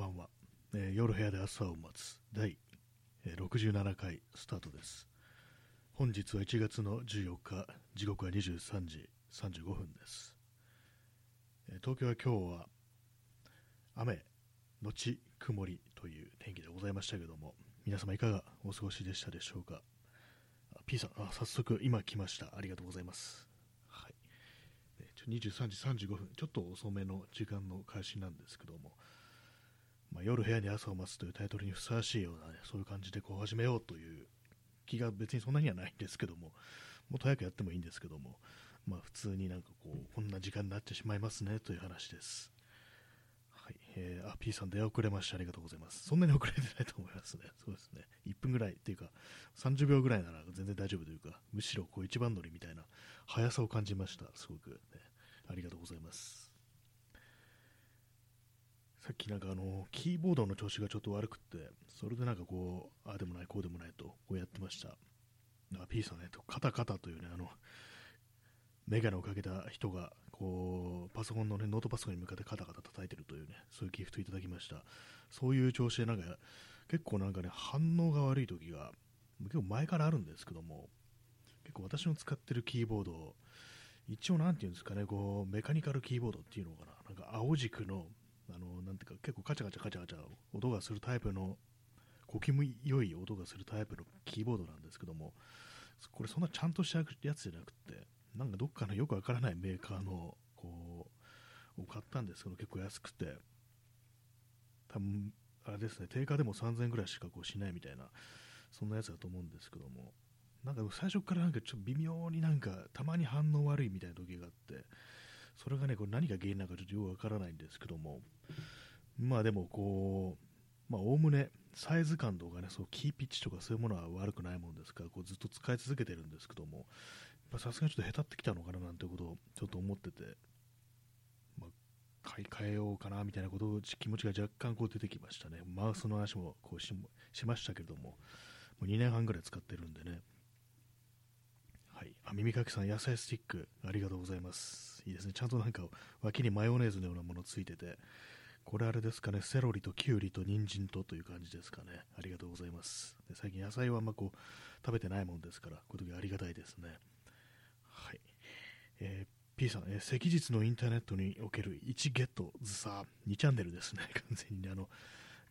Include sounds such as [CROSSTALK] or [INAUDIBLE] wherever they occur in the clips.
ばんは、えー夜部屋で朝を待つ第えー67回スタートです。本日は1月の14日時刻は23時35分です、えー東京は今日は雨のち曇りという天気でございましたけども皆様いかがお過ごしでしたでしょうか？P さんあ早速今来ました。ありがとうございます。はい。えちょ23時35分。ちょっと遅めの時間の開始なんですけどもまあ、夜部屋に朝を待つというタイトルにふさわしいような、ね、そういう感じでこう始めようという気が別にそんなにはないんですけども、もっと早くやってもいいんですけども、まあ、普通になんかこう、こんな時間になってしまいますねという話です。はい、えー、あ、P さん出遅れました。ありがとうございます。そんなに遅れてないと思いますね。[LAUGHS] そうですね。1分ぐらいっていうか、30秒ぐらいなら全然大丈夫というか、むしろこう一番乗りみたいな速さを感じました。すごく、ね。ありがとうございます。さっきなんかあのキーボードの調子がちょっと悪くて、それでなんかこう、ああでもない、こうでもないとこうやってました。あ P さんね、カタカタというね、あの、メガネをかけた人が、こう、パソコンのね、ノートパソコンに向かってカタカタ叩いてるというね、そういうギフトいただきました。そういう調子でなんか、結構なんかね、反応が悪い時が、結構前からあるんですけども、結構私の使ってるキーボード、一応なんていうんですかね、こう、メカニカルキーボードっていうのかな、なんか青軸、のなんていうか結構カチャカチャカチャカチャ音がするタイプの小気味良い音がするタイプのキーボードなんですけどもこれそんなちゃんとしたやつじゃなくてなんかどっかのよくわからないメーカーのこうを買ったんですけど結構安くて多分あれですね定価でも3000円ぐらいしかこうしないみたいなそんなやつだと思うんですけどもなんか最初からなんかちょっと微妙になんかたまに反応悪いみたいな時があってそれがね、これ何が原因なのかちょっとよくわからないんですけども、まあでもこう、まあおおむねサイズ感とかね、そうキーピッチとかそういうものは悪くないもんですから、こうずっと使い続けてるんですけども、さすがにちょっと下手ってきたのかななんてことをちょっと思ってて、まあ、買い替えようかなみたいなことを気持ちが若干こう出てきましたね。マウスの話もこうししましたけれども、もう2年半ぐらい使ってるんでね。はい、あ耳かきさん、野菜スティック、ありがとうございます。いいですね。ちゃんとなんか脇にマヨネーズのようなものついてて、これあれですかね、セロリとキュウリと人参とという感じですかね。ありがとうございます。で最近野菜はあんまこう食べてないもんですから、こういう時ありがたいですね。はい。えー P さん、えー赤日のインターネットにおける1ゲットズサ2チャンネルですね。[LAUGHS] 完全にね、あの、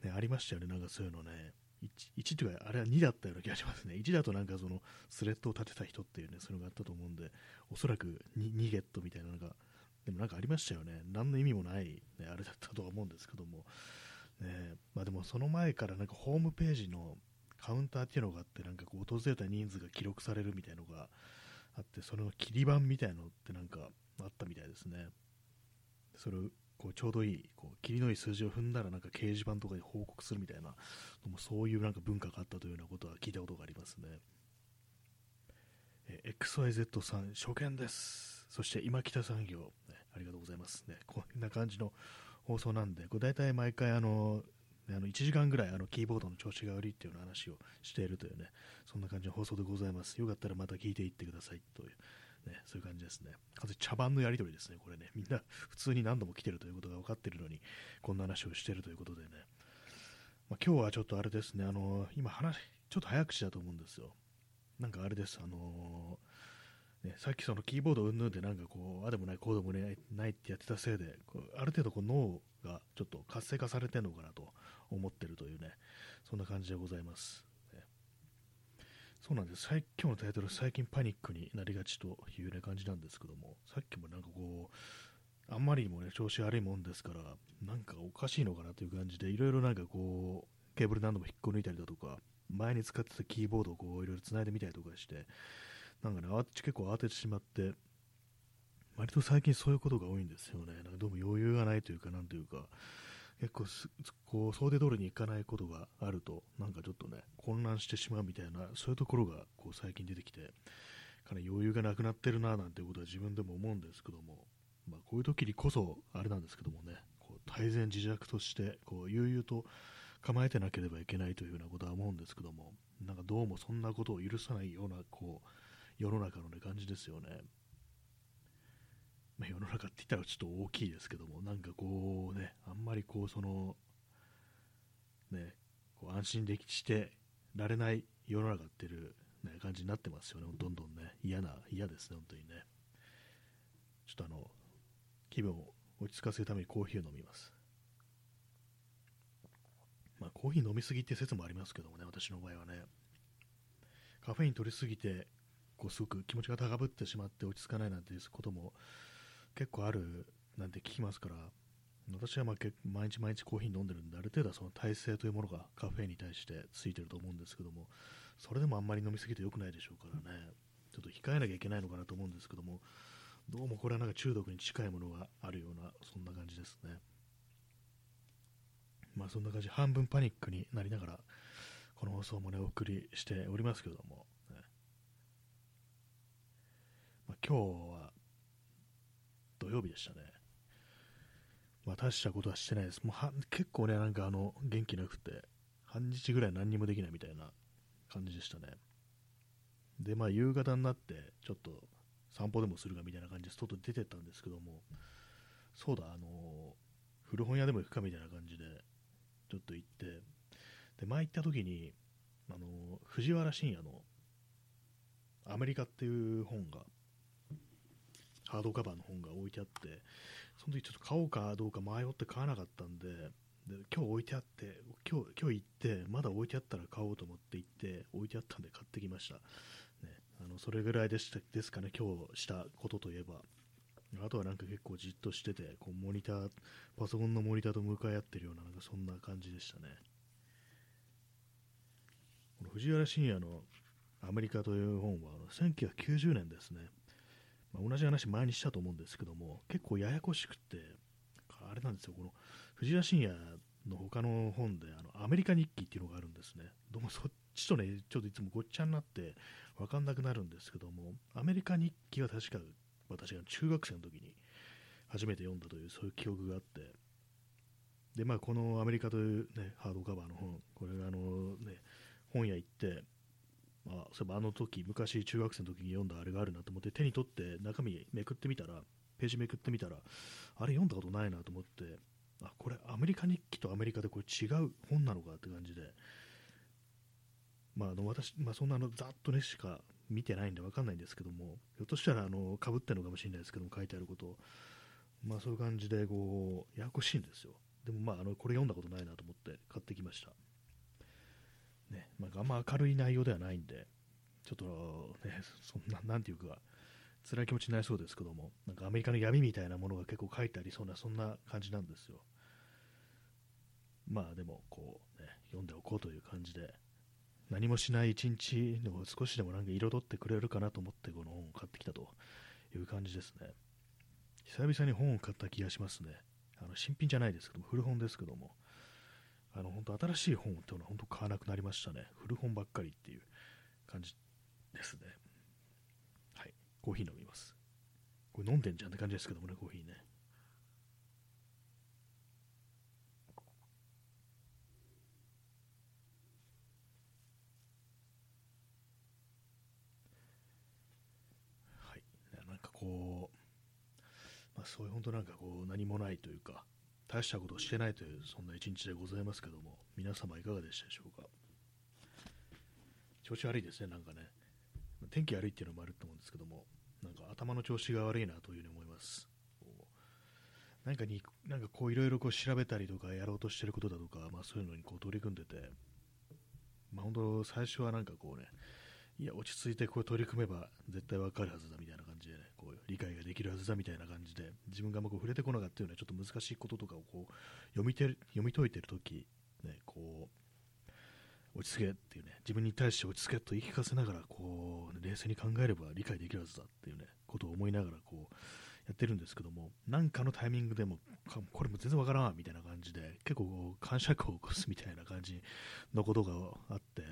ね、ありましたよね。なんかそういうのね。1, 1というか、あれは2だったような気がしますね。1だとなんかそのスレッドを立てた人っていうね、そういうのがあったと思うんで、おそらく 2, 2ゲットみたいなのが、でもなんかありましたよね。何の意味もない、ね、あれだったとは思うんですけども、ね、まあでもその前からなんかホームページのカウンターっていうのがあって、なんかこう訪れた人数が記録されるみたいなのがあって、その切り板みたいなのってなんかあったみたいですね。それをこうちょうどいいこう霧のいい数字を踏んだらなんか掲示板とかで報告するみたいなもそういうなんか文化があったというようなことは聞いたことがありますね。えー XYZ さん初見です。そして今北産業、ね、ありがとうございますね。[LAUGHS] こんな感じの放送なんで、これ大体毎回あのねあの1時間ぐらいあのキーボードの調子が悪いっていうような話をしているというね、そんな感じの放送でございます。よかったらまた聞いていってくださいという。ね、そういう感じですね。完全茶番のやり取りですね、これね。みんな普通に何度も来てるということが分かってるのに、こんな話をしてるということでね。まあ、今日はちょっとあれですね、あの今話、ちょっと早口だと思うんですよ。なんかあれです、あのね、さっきそのキーボードうんぬんでなんかこう、あでもない、こうでもないないってやってたせいで、こうある程度こう脳がちょっと活性化されてるのかなと思ってるというね、そんな感じでございます。そうなんです今日のタイトル、最近パニックになりがちという、ね、感じなんですけども、さっきもなんかこう、あんまりにもね、調子悪いもんですから、なんかおかしいのかなという感じで、いろいろなんかこう、ケーブル何度も引っこ抜いたりだとか、前に使ってたキーボードをこういろいろ繋いでみたりとかして、なんかね、結構慌ててしまって、割と最近そういうことが多いんですよね。なんかどうも余裕がないというか、なんというか、結構すこう想定通りにいかないことがあると、なんかちょっとね、混乱してしまうみたいな、そういうところがこう最近出てきて、かなり余裕がなくなってるななんてことは自分でも思うんですけども、まあ、こういう時にこそ、あれなんですけどもね、こう泰然自若として、こう悠々と構えてなければいけないというようなことは思うんですけども、なんかどうもそんなことを許さないような、こう、世の中の、ね、感じですよね。まあ、世の中って言ったらちょっと大きいですけども、なんかこうね、あんまりこう、その、ね、こう安心できしてられない世の中っていう、ね、感じになってますよね、どんどんね、嫌な、嫌ですね、本当にね。ちょっとあの、気分を落ち着かせるためにコーヒーを飲みます。まあ、コーヒー飲みすぎって説もありますけどもね、私の場合はね、カフェイン取りすぎて、こうすごく気持ちが高ぶってしまって落ち着かないなんていうことも結構あるなんて聞きますから、私はまあ毎日毎日コーヒー飲んでるんで、ある程度はその体制というものがカフェインに対してついてると思うんですけども、それでもあんまり飲みすぎて良くないでしょうからね、ちょっと控えなきゃいけないのかなと思うんですけども、どうもこれはなんか中毒に近いものがあるような、そんな感じですね。まあそんな感じ、半分パニックになりながら、この放送もね、お送りしておりますけども、ね。まあ、今日は土曜日でしたね。まあ、大したことはしてないです。もうは結構ね、なんかあの、元気なくて、半日ぐらい何にもできないみたいな感じでしたね。で、まあ、夕方になって、ちょっと散歩でもするかみたいな感じで外出てったんですけども、そうだ、あの、古本屋でも行くかみたいな感じで、ちょっと行って、で、前行った時に、あの、藤原信也のアメリカっていう本が、ハードカバーの本が置いてあって、その時ちょっと買おうかどうか迷って買わなかったんで、で今日置いてあって、今日今日行って、まだ置いてあったら買おうと思って行って、置いてあったんで買ってきました。ね、あのそれぐらいでしたですかね、今日したことといえば。あとはなんか結構じっとしてて、こうモニター、パソコンのモニターと向かい合ってるような、なんかそんな感じでしたね。この藤原信也のアメリカという本は、1990年ですね。まあ、同じ話前にしたと思うんですけども、結構ややこしくて、あれなんですよ、この藤田信也の他の本であのアメリカ日記っていうのがあるんですね。どうもそっちとね、ちょっといつもごっちゃになって分かんなくなるんですけども、アメリカ日記は確か私が中学生の時に初めて読んだというそういう記憶があって、で、まあ、このアメリカという、ね、ハードカバーの本、これがあの、ね、本屋行って、まあ、そういえばあの時昔中学生の時に読んだあれがあるなと思って手に取って中身めくってみたらページめくってみたらあれ読んだことないなと思ってあこれアメリカ日記とアメリカでこれ違う本なのかって感じでまあ、あの私、まあ、そんなのざっとねしか見てないんで分かんないんですけどもひょっとしたらあの被ってるのかもしれないですけども書いてあること。まあそういう感じでこうややこしいんですよ。でもまああのこれ読んだことないなと思って買ってきました。ね、まあ、あんま明るい内容ではないんで、ちょっとね、そんな、なんていうか、辛い気持ちになりそうですけども、なんかアメリカの闇みたいなものが結構書いてありそうな、そんな感じなんですよ。まあでも、こう、ね、読んでおこうという感じで、何もしない一日でも少しでもなんか彩ってくれるかなと思って、この本を買ってきたという感じですね。久々に本を買った気がしますね。あの新品じゃないですけども、古本ですけども、あの本当新しい本っていうのは本当買わなくなりましたね。古本ばっかりっていう感じですね。はい。コーヒー飲みます。これ飲んでんじゃんって感じですけどもね、コーヒーね。はい。なんかこう、まあそういう本当なんかこう何もないというか、大したことしてないというそんな一日でございますけども皆様いかがでしたでしょうか？調子悪いですねなんかね。天気悪いっていうのもあると思うんですけどもなんか頭の調子が悪いなというふうに思います。何かになんかこういろいろ調べたりとかやろうとしてることだとか、まあ、そういうのにこう取り組んでて、まあ、本当最初はなんかこうねいや落ち着いてこう取り組めば絶対わかるはずだみたいな感じでね。こう理解ができるはずだみたいな感じで自分がこう触れてこなかったようなちょっと難しいこととかをこう読みて読み解いてるとき、ね、こう落ち着けっていうね自分に対して落ち着けと言い聞かせながらこう、ね、冷静に考えれば理解できるはずだっていうねことを思いながらこうやってるんですけども何かのタイミングでもこれも全然わからんみたいな感じで結構感触を起こすみたいな感じのことがあって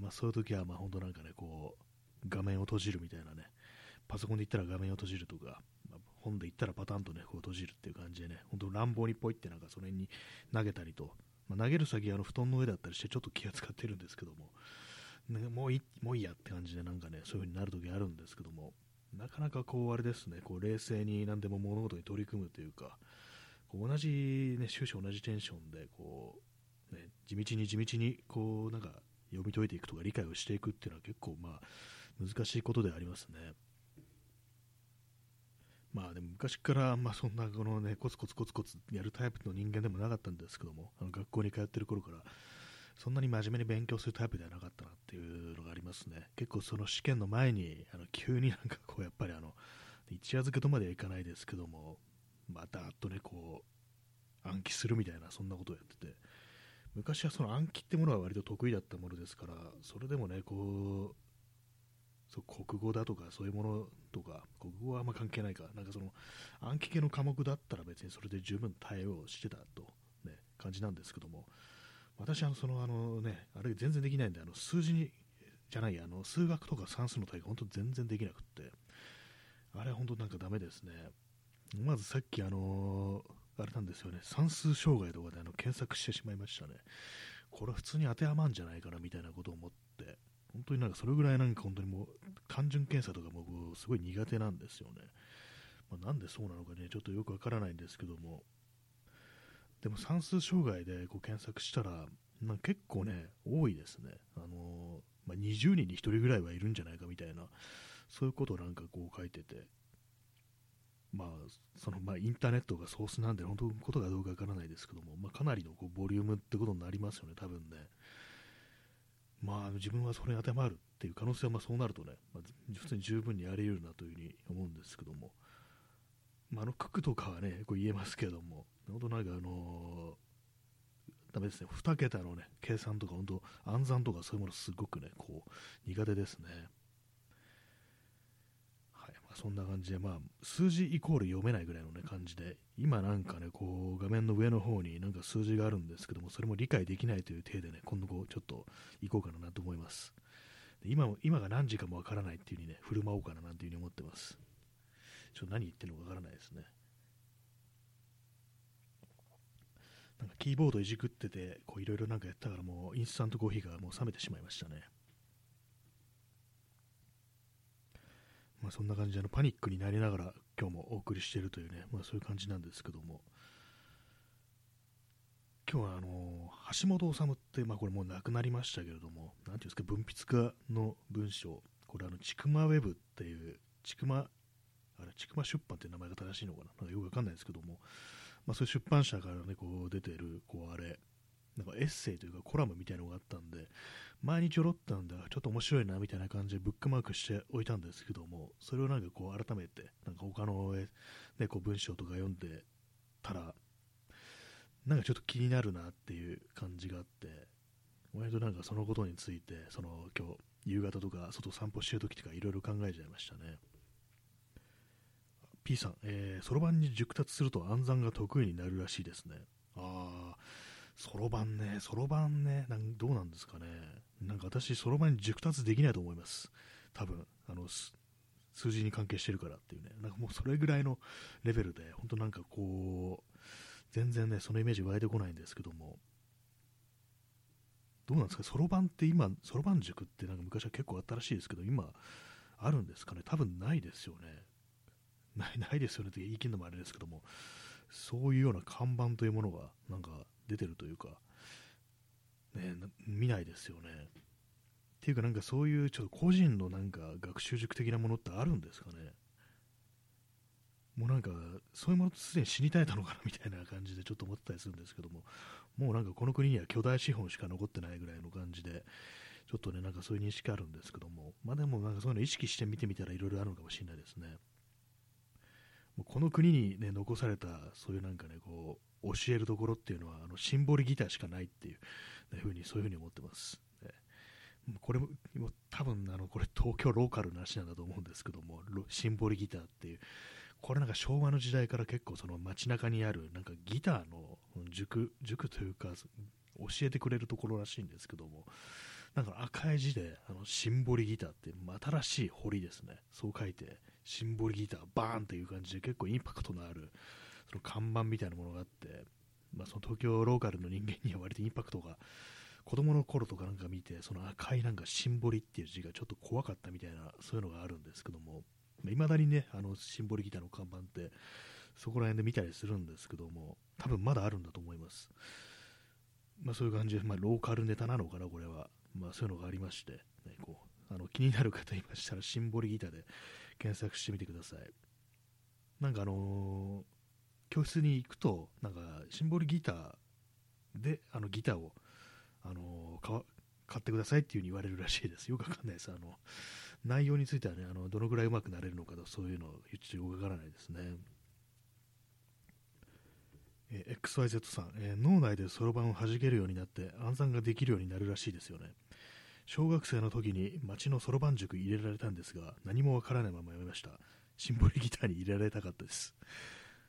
まあ、そういう時はまあ本当なんかねこう画面を閉じるみたいなねパソコンで言ったら画面を閉じるとか、まあ、本で言ったらパタンとねこう閉じるっていう感じでね本当乱暴にポイってなんかその辺に投げたりと、まあ、投げる先あの布団の上だったりしてちょっと気が使ってるんですけども、ね、もういもういいやって感じでなんかねそういう風になる時あるんですけどもなかなかこうあれですねこう冷静に何でも物事に取り組むというかこう同じね終始同じテンションでこうね、地道に地道にこうなんか読み解いていくとか理解をしていくっていうのは結構まあ難しいことでありますね。まあでも昔からまあそんなこのねコツコツコツコツやるタイプの人間でもなかったんですけどもあの学校に通ってる頃からそんなに真面目に勉強するタイプではなかったなっていうのがありますね。結構その試験の前にあの急になんかこうやっぱりあの一夜漬けとまではいかないですけどもまたっとねこう暗記するみたいなそんなことをやってて昔はその暗記ってものは割と得意だったものですからそれでもねこうそう国語だとかそういうものとか国語はあんま関係ないか。なんかその暗記系の科目だったら別にそれで十分対応してたと、ね、感じなんですけども。私はそのあのねあれ全然できないんであの数字にじゃないあの数学とか算数の対応本当全然できなくって。あれは本当なんかダメですね。まずさっきあのあれなんですよね。算数障害とかであの検索してしまいましたね。これは普通に当てはまんじゃないかなみたいなことを思って。本当になんかそれぐらいなんか本当にもう単純検査とかもすごい苦手なんですよね。まあ、なんでそうなのかね、ちょっとよくわからないんですけども、でも算数障害でこう検索したら、まあ、結構ね、多いですね。あのー、まあ、20人に1人ぐらいはいるんじゃないかみたいな、そういうことをなんかこう書いてて、まあ、そのまあインターネットがソースなんで、本当のことかどうかわからないですけども、まあ、かなりのこうボリュームってことになりますよね、多分ね。まあ、自分はそれに当てはまるっていう可能性はまあそうなるとね、まあ、普通に十分にあり得るなというふうに思うんですけども、まあ、あの九九とかはね、こう言えますけども、本当なんかあのー、ダメですね、2桁のね、計算とか、本当、暗算とかそういうものすごくね、こう、苦手ですね。そんな感じで、まあ、数字イコール読めないぐらいの、ね、感じで、今なんかね、こう、画面の上の方になんか数字があるんですけども、それも理解できないという体でね、今度こう、ちょっと行こうかなと思います。で今も、今が何時かもわからないっていう風にね、振る舞おうかななんていう風に思ってます。ちょっと何言ってるのかわからないですね。なんかキーボードいじくってて、こういろいろなんかやったからもうインスタントコーヒーがもう冷めてしまいましたね。まあ、そんな感じであのパニックになりながら今日もお送りしているというね、まあ、そういう感じなんですけども、今日はあの橋本治って、まあ、これもう亡くなりましたけれども、なんていうんですか、文筆家の文章、これ、あのちくまウェブっていう、ちくま、あれ、ちくま出版っていう名前が正しいのかな、なんかよくわかんないですけども、まあ、そういう出版社からね、こう出てる、こうあれ、なんかエッセイというかコラムみたいなのがあったんで、前にちょろっとなんだ、ちょっと面白いなみたいな感じでブックマークしておいたんですけども、それをなんかこう改めて、なんか他の、ね、こう文章とか読んでたら、なんかちょっと気になるなっていう感じがあって、割となんかそのことについて、その今日夕方とか外散歩してる時とかいろいろ考えちゃいましたね。P さん、そろばんに熟達すると暗算が得意になるらしいですね。ああ、そろばんね、そろばんね、なんどうなんですかね。なんか私、そろばんに熟達できないと思います。多分、あの、数字に関係してるからっていうね。なんかもうそれぐらいのレベルで、本当なんかこう、全然ね、そのイメージ湧いてこないんですけども、どうなんですか、そろばんって今、そろばん塾ってなんか昔は結構あったらしいですけど、今、あるんですかね、多分ないですよね。ないないですよねって言い切るのもあれですけども、そういうような看板というものが、なんか出てるというか、ね、見ないですよね。っていうか、なんかそういうちょっと個人のなんか学習塾的なものってあるんですかね。もうなんか、そういうものってすでに死に絶えたのかなみたいな感じでちょっと思ってたりするんですけども、もうなんかこの国には巨大資本しか残ってないぐらいの感じで、ちょっとね、なんかそういう認識あるんですけども、まあでもなんかそういうの意識して見てみたらいろいろあるのかもしれないですね。もうこの国にね、残された、そういうなんかね、こう、教えるところっていうのはあのシンボリギターしかないっていう、ね、ふうにそういうふうに思ってます。ね、これも多分あのこれ東京ローカルな話なんだと思うんですけどもシンボリギターっていう。これなんか昭和の時代から結構その街中にあるなんかギターの塾塾というか教えてくれるところらしいんですけどもなんか赤い字であのシンボリギターって新しい堀ですね。そう書いてシンボリギターバーンっていう感じで結構インパクトのあるの看板みたいなものがあって、まあ、その東京ローカルの人間には割とインパクトが子供の頃とかなんか見てその赤いなんかシンボリっていう字がちょっと怖かったみたいなそういうのがあるんですけどもいまだにねあのシンボリギターの看板ってそこら辺で見たりするんですけども多分まだあるんだと思います、ま、あ、そういう感じで、まあ、ローカルネタなのかな、これは。まあ、そういうのがありまして、ね、こうあの気になる方いましたら、シンボリギターで検索してみてください。なんかあのー、教室に行くと、なんかシンボリギターであのギターを、あのー、買ってくださいっていう風に言われるらしいです。よくわかんないです。あの内容についてはね、あのどのぐらい上手くなれるのかと、そういうの言ってよくわからないですね。え XYZ さん、えー、脳内でそろばんを弾けるようになって暗算ができるようになるらしいですよね。小学生の時に町のそろばん塾入れられたんですが、何もわからないままやめました。シンボリギターに入れられたかったです。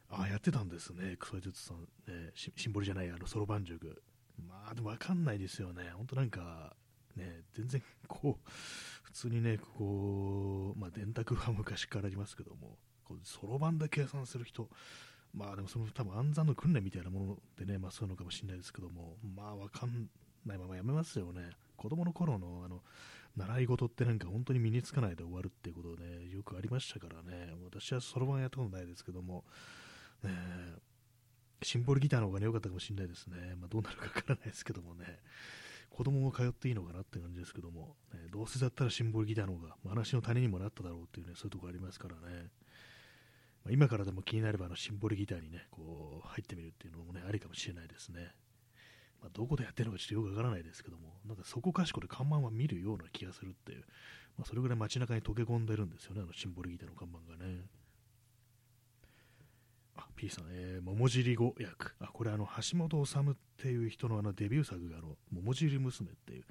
あ、やってたんですね、XYZ さん、えー、シンボリじゃない、あのそろばん塾。まあ、でもわかんないですよね。本当なんか、ね、全然こう、普通にね、こう、まあ、電卓は昔からありますけども、そろばんで計算する人、まあでもその多分暗算の訓練みたいなものでね、まあそういうのかもしれないですけども、まあわかんないままやめますよね。子供の頃のあの、習い事ってなんか本当に身につかないで終わるっていうことね、よくありましたからね、私はそろばんやったことないですけども、ね、シンボルギターの方がね、良かったかもしれないですね。まあどうなるかわからないですけどもね。子供も通っていいのかなって感じですけども、ね、どうせだったらシンボルギターの方が、話の種にもなっただろうっていうね、そういうところありますからね。まあ、今からでも気になればあのシンボルギターにね、こう入ってみるっていうのもね、ありかもしれないですね。まあ、どこでやってるのかちょっとよくわからないですけども、なんかそこかしこで看板は見るような気がするっていう、まあ、それぐらい街中に溶け込んでるんですよね、あのシンボルギターの看板がね。あ、P さん、えー、桃尻語訳。あ、これあの、橋本治っていう人のあのデビュー作があの、桃尻娘っていう、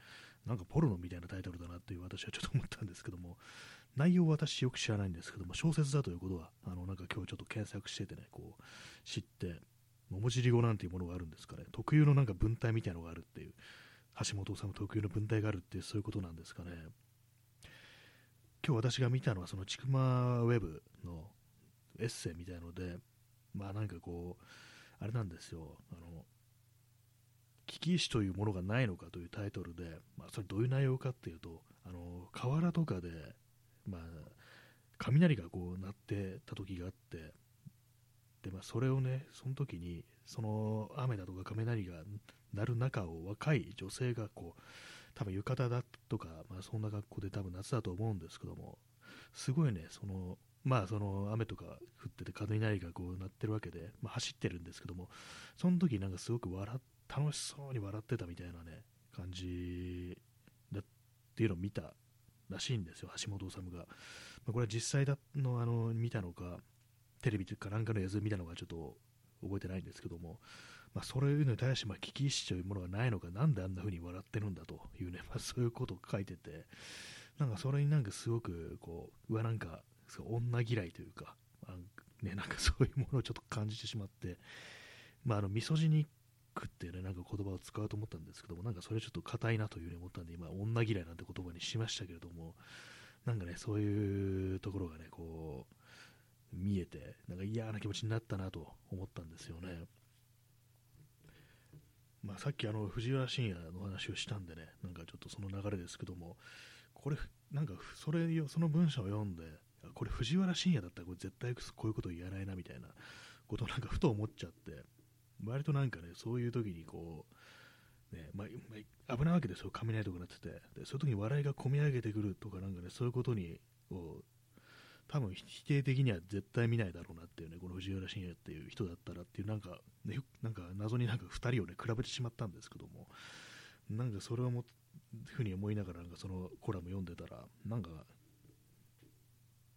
なんかポルノみたいなタイトルだなっていう私はちょっと思ったんですけども、内容は私よく知らないんですけども、小説だということは、あの、なんか今日ちょっと検索しててね、こう、知って、桃尻語なんていうものがあるんですかね、特有のなんか文体みたいなのがあるっていう、橋本さんの特有の文体があるっていう、そういうことなんですかね。今日私が見たのは、そのちくまウェブのエッセイみたいので、まあなんかこう、あれなんですよ、あの、危機意識というものがないのかというタイトルで、まあ、それどういう内容かっていうと、あの河原とかでまあ、雷がこう鳴ってた時があって、でまあ、それをね、その時に、その雨だとか雷が鳴る中を若い女性がこう、多分浴衣だとか、まあ、そんな格好で多分夏だと思うんですけども、すごいね、その、まあその雨とか降ってて雷がこう鳴ってるわけで、まあ、走ってるんですけども、その時なんかすごく笑楽しそうに笑ってたみたいなね、感じだっていうのを見たらしいんですよ、橋本治が。まあ、これは実際だのあの見たのか、テレビとかなんかの映像見たのかちょっと覚えてないんですけども、まあ、そういうのに対して、まあ、危機意識というものがないのか、なんであんな風に笑ってるんだというね、まあ、そういうことを書いてて、なんかそれになんかすごく、こう、うわ、なんか、女嫌いというか、あね、なんかそういうものをちょっと感じてしまって、まあ、あの、ミソジニクってね、なんか言葉を使うと思ったんですけども、なんかそれちょっと硬いなというふうに思ったんで、今、女嫌いなんて言葉にしましたけれども、なんかね、そういうところがね、こう、見えて、なんか嫌な気持ちになったなと思ったんですよね。まあ、さっきあの藤原信也の話をしたんでね、なんかちょっとその流れですけども、これ、なんかそれその文章を読んで、これ藤原信也だったらこれ絶対こういうこと言わないなみたいなことをなんかふと思っちゃって、割となんかね、そういう時にこう、ねまあ、危ないわけですよ、雷とかなってて、でそういう時に笑いが込み上げてくるとか、なんかね、そういうことに、こう多分否定的には絶対見ないだろうなっていうね、この藤原信也っていう人だったらっていう、なんか、ね、なんか謎になんか2人をね、比べてしまったんですけども、なんかそれをもふうに思いながら、なんかそのコラム読んでたら、なんか、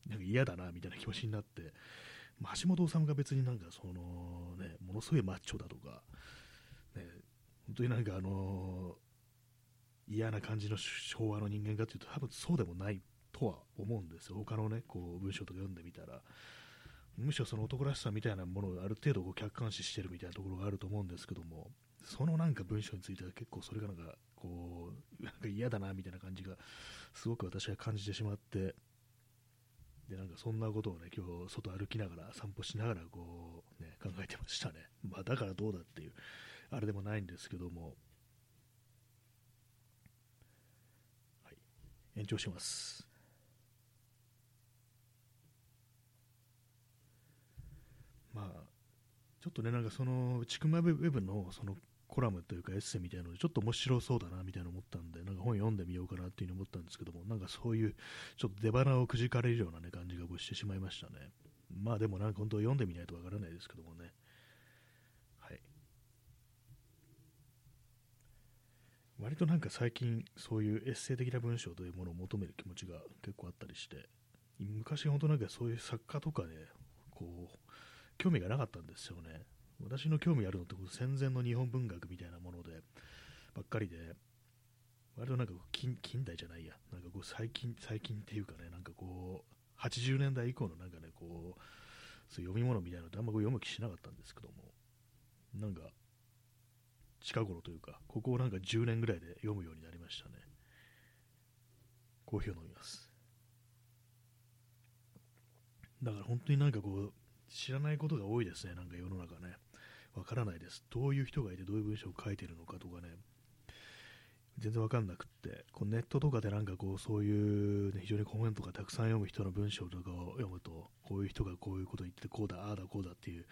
なんか嫌だなみたいな気持ちになって、橋本治が別になんかその、ね、ものすごいマッチョだとか、ね、本当になんかあの嫌な感じの昭和の人間かというと多分そうでもないとは思うんですよ。他のねこう文章とか読んでみたら。むしろその男らしさみたいなものをある程度こう客観視してるみたいなところがあると思うんですけどもそのなんか文章については結構それがなんかこうなんか嫌だなみたいな感じがすごく私は感じてしまってで、なんかそんなことをね、今日外歩きながら、散歩しながらこう、ね、考えてましたね。まあだからどうだっていう、あれでもないんですけども、はい、延長します。まあ、ちょっとね、なんかその、ちくまウェブのそのコラムというかエッセイみたいなので、ちょっと面白そうだなみたいな思ったんで、なんか本読んでみようかなっていうふうに思ったんですけども、なんかそういう、ちょっと出花をくじかれるような、ね、感じがしてしまいましたね。まあでもなんか本当読んでみないとわからないですけどもね。はい。割となんか最近そういうエッセイ的な文章というものを求める気持ちが結構あったりして、昔本当なんかそういう作家とかね、こう、興味がなかったんですよね。私の興味あるのって戦前の日本文学みたいなものでばっかりで、割となんか近近代じゃないや、なんかこう最近、最近っていうかね、なんかこう、80年代以降のなんかね、こう、そういう読み物みたいなのってあんまこう読む気しなかったんですけども、なんか、近頃というか、ここをなんか10年ぐらいで読むようになりましたね。コーヒーを飲みます。だから本当になんかこう、知らないことが多いですね、なんか世の中ね。わからないです。どういう人がいて、どういう文章を書いてるのかとかね、全然わかんなくって、こうネットとかでなんかこう、そういう、ね、非常にコメントがたくさん読む人の文章とかを読むと、こういう人がこういうこと言ってて、こうだ、ああだ、こうだっていう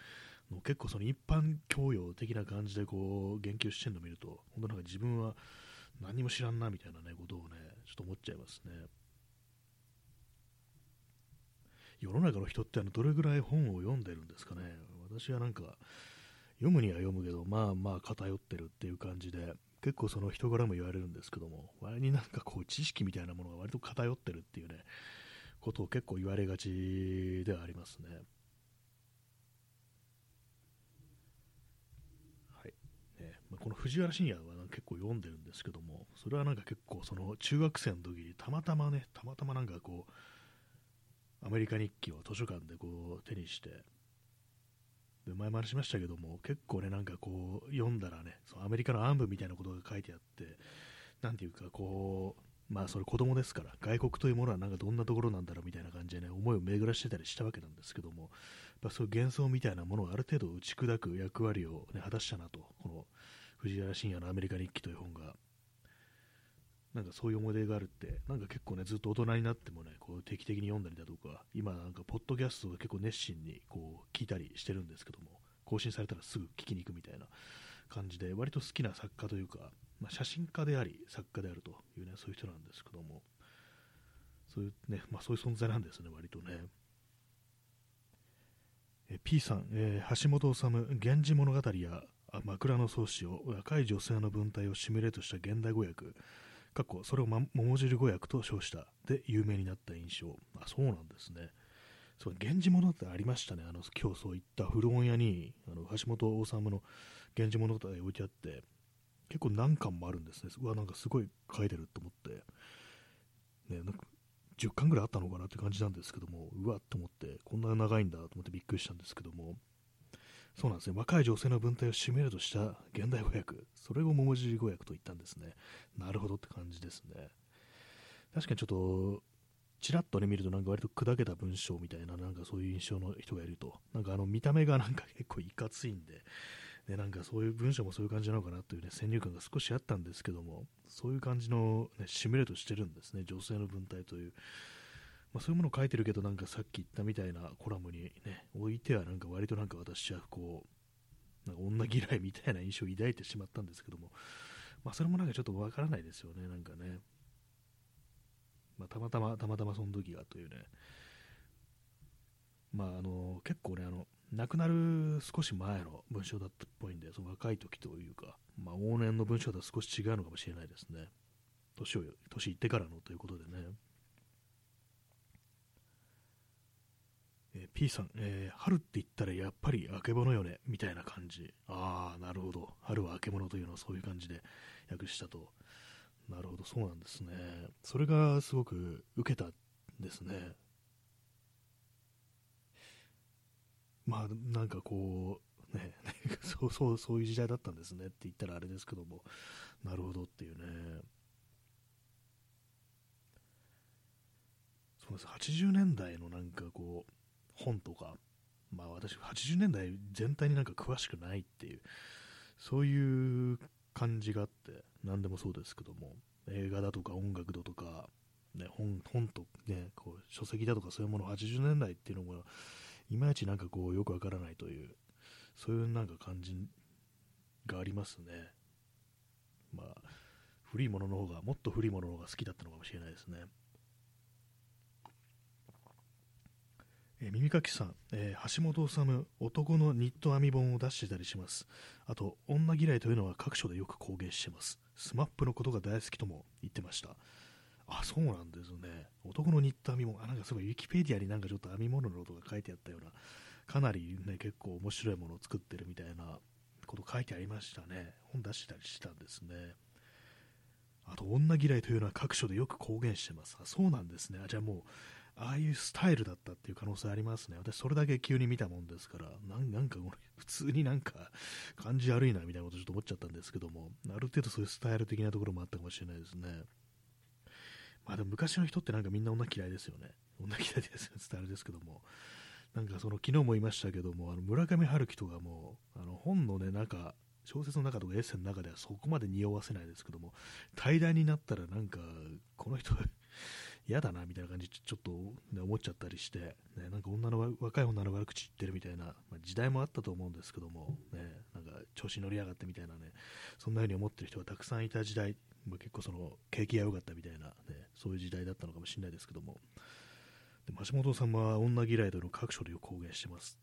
の結構その一般教養的な感じでこう、言及してるのを見ると、本当なんか自分は何も知らんなみたいなね、ことをね、ちょっと思っちゃいますね。世の中の人ってあのどれぐらい本を読んでるんですかね。私はなんか、読むには読むけど、まあまあ偏ってるっていう感じで、結構その人柄も言われるんですけども、割になんかこう知識みたいなものが割と偏ってるっていうね、ことを結構言われがちではありますね。はい。ねまあ、この藤原信也は結構読んでるんですけども、それはなんか結構その中学生の時にたまたまね、たまたまなんかこう、アメリカ日記を図書館でこう手にして、で前も話しましたけども、結構ね、なんかこう、読んだらね、そのアメリカの暗部みたいなことが書いてあって、なんていうかこう、まあそれ子供ですから、外国というものはなんかどんなところなんだろうみたいな感じでね、思いを巡らしてたりしたわけなんですけども、やっぱそういう幻想みたいなものをある程度打ち砕く役割を、ね、果たしたなと、この藤原信也のアメリカ日記という本がなんかそういう思い出があるって、なんか結構ね、ずっと大人になってもね、こう定期的に読んだりだとか、今なんか、ポッドキャストが結構熱心にこう聞いたりしてるんですけども、更新されたらすぐ聞きに行くみたいな感じで、割と好きな作家というか、まあ、写真家であり、作家であるというね、そういう人なんですけども、そういうね、まあそういう存在なんですね、割とね。え P さん、えー、橋本治、源氏物語や枕草子を若い女性の文体をシミュレートした現代語訳、過去それを、ま、桃汁語訳と称したで有名になった印象。あそうなんですね。そう源氏物語ありましたね。あの今日そういった古本屋にあの橋本治の源氏物語置いてあって結構何巻もあるんですね。うわなんかすごい書いてると思って。ねなんか10巻ぐらいあったのかなって感じなんですけどもうわっと思ってこんな長いんだと思ってびっくりしたんですけども。そうなんですね。若い女性の文体を占めるとした現代語訳。それを桃尻語訳と言ったんですね。なるほどって感じですね。確かにちょっと、ちらっとね、見るとなんか割と砕けた文章みたいな、なんかそういう印象の人がいると。なんかあの見た目がなんか結構いかついんで、ね、なんかそういう文章もそういう感じなのかなというね、先入観が少しあったんですけども、そういう感じの、ね、シミュレートしてるんですね。女性の文体という。まあ、そういうものを書いてるけど、なんかさっき言ったみたいなコラムにね、置いてはなんか割となんか私はこう、なんか女嫌いみたいな印象を抱いてしまったんですけども、まあ、それもなんかちょっとわからないですよね、なんかね。まあ、たまたま、たまたまその時がというね。まあ、あの、結構ね、あの、亡くなる少し前の文章だったっぽいんで、その若い時というか、まあ、往年の文章とは少し違うのかもしれないですね。年を、年いってからのということでね。えー、P さん、えー、春って言ったらやっぱりあけぼのよね、みたいな感じ。ああ、なるほど。春はあけぼのというのはそういう感じで訳したと。なるほど、そうなんですね。それがすごく受けたんですね。まあ、なんかこう、ね、[LAUGHS] そうそう、そういう時代だったんですねって言ったらあれですけども、なるほどっていうね。そうです。80年代のなんかこう、本とか、まあ私、80年代全体になんか詳しくないっていう、そういう感じがあって、何でもそうですけども、映画だとか音楽だとか、ね、本本と、ね、こう書籍だとかそういうもの80年代っていうのもいまいちなんかこうよくわからないというそういうなんか感じがありますねまあ古いものの方が、もっと古いものの方が好きだったのかもしれないですね。えー、耳かきさん、えー、橋本治男のニット編み本を出してたりします。あと、女嫌いというのは各所でよく公言してます。スマップのことが大好きとも言ってました。あ、そうなんですね。男のニット編み物、あ、なんかすごい、ウィキペディアになんかちょっと編み物のことが書いてあったような、かなりね、結構面白いものを作ってるみたいなこと書いてありましたね。本出したりしたんですね。あと、女嫌いというのは各所でよく公言してます。あ、そうなんですね。あ、じゃあもう、ああいうスタイルだったっていう可能性ありますね。私、それだけ急に見たもんですから、なんか普通になんか感じ悪いなみたいなことちょっと思っちゃったんですけども、ある程度そういうスタイル的なところもあったかもしれないですね。まあでも昔の人ってなんかみんな女嫌いですよね。女嫌いですよ、[LAUGHS] スタイルですけども。なんかその昨日も言いましたけども、あの村上春樹とかも、あの本のね、中、小説の中とかエッセイの中ではそこまで匂わせないですけども、対談になったらなんか、この人嫌だなみたいな感じでちょっと、ね、思っちゃったりして、ね、なんか女の若い女の悪口言ってるみたいな、まあ、時代もあったと思うんですけども、ね、なんか調子乗りやがってみたいなね、そんな風に思ってる人がたくさんいた時代、まあ、結構その景気が良かったみたいな、ね、そういう時代だったのかもしれないですけども、で橋本さんは女嫌いというのを各所で公言してます。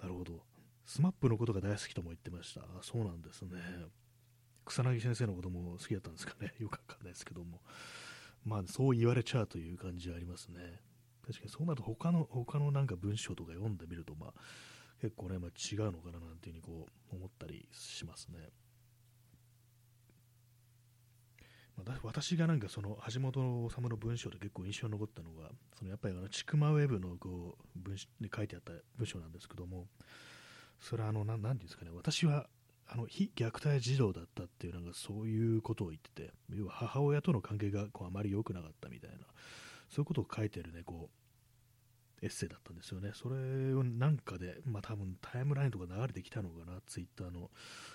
なるほど。スマップのことが大好きとも言ってました。あそうなんですね。草薙先生のことも好きだったんですかね。よくわかんないですけども。まあ、そう言われちゃうという感じはありますね。確かにそうなると他の、他のなんか文章とか読んでみると、まあ、結構ね、まあ、違うのかななんていうふうにこう思ったりしますね。まあ、私がなんかその橋本治の文章で結構印象に残ったのが、そのやっぱりあのちくまウェブのこう文に書いてあった文章なんですけども、それはあの、なんていうんですかね、私はあの非虐待児童だったっていうなんかそういうことを言ってて、要は母親との関係がこうあまり良くなかったみたいな、そういうことを書いてるね、こう、エッセイだったんですよね。それをなんかで、まあ多分タイムラインとか流れてきたのかな、ツイッターの。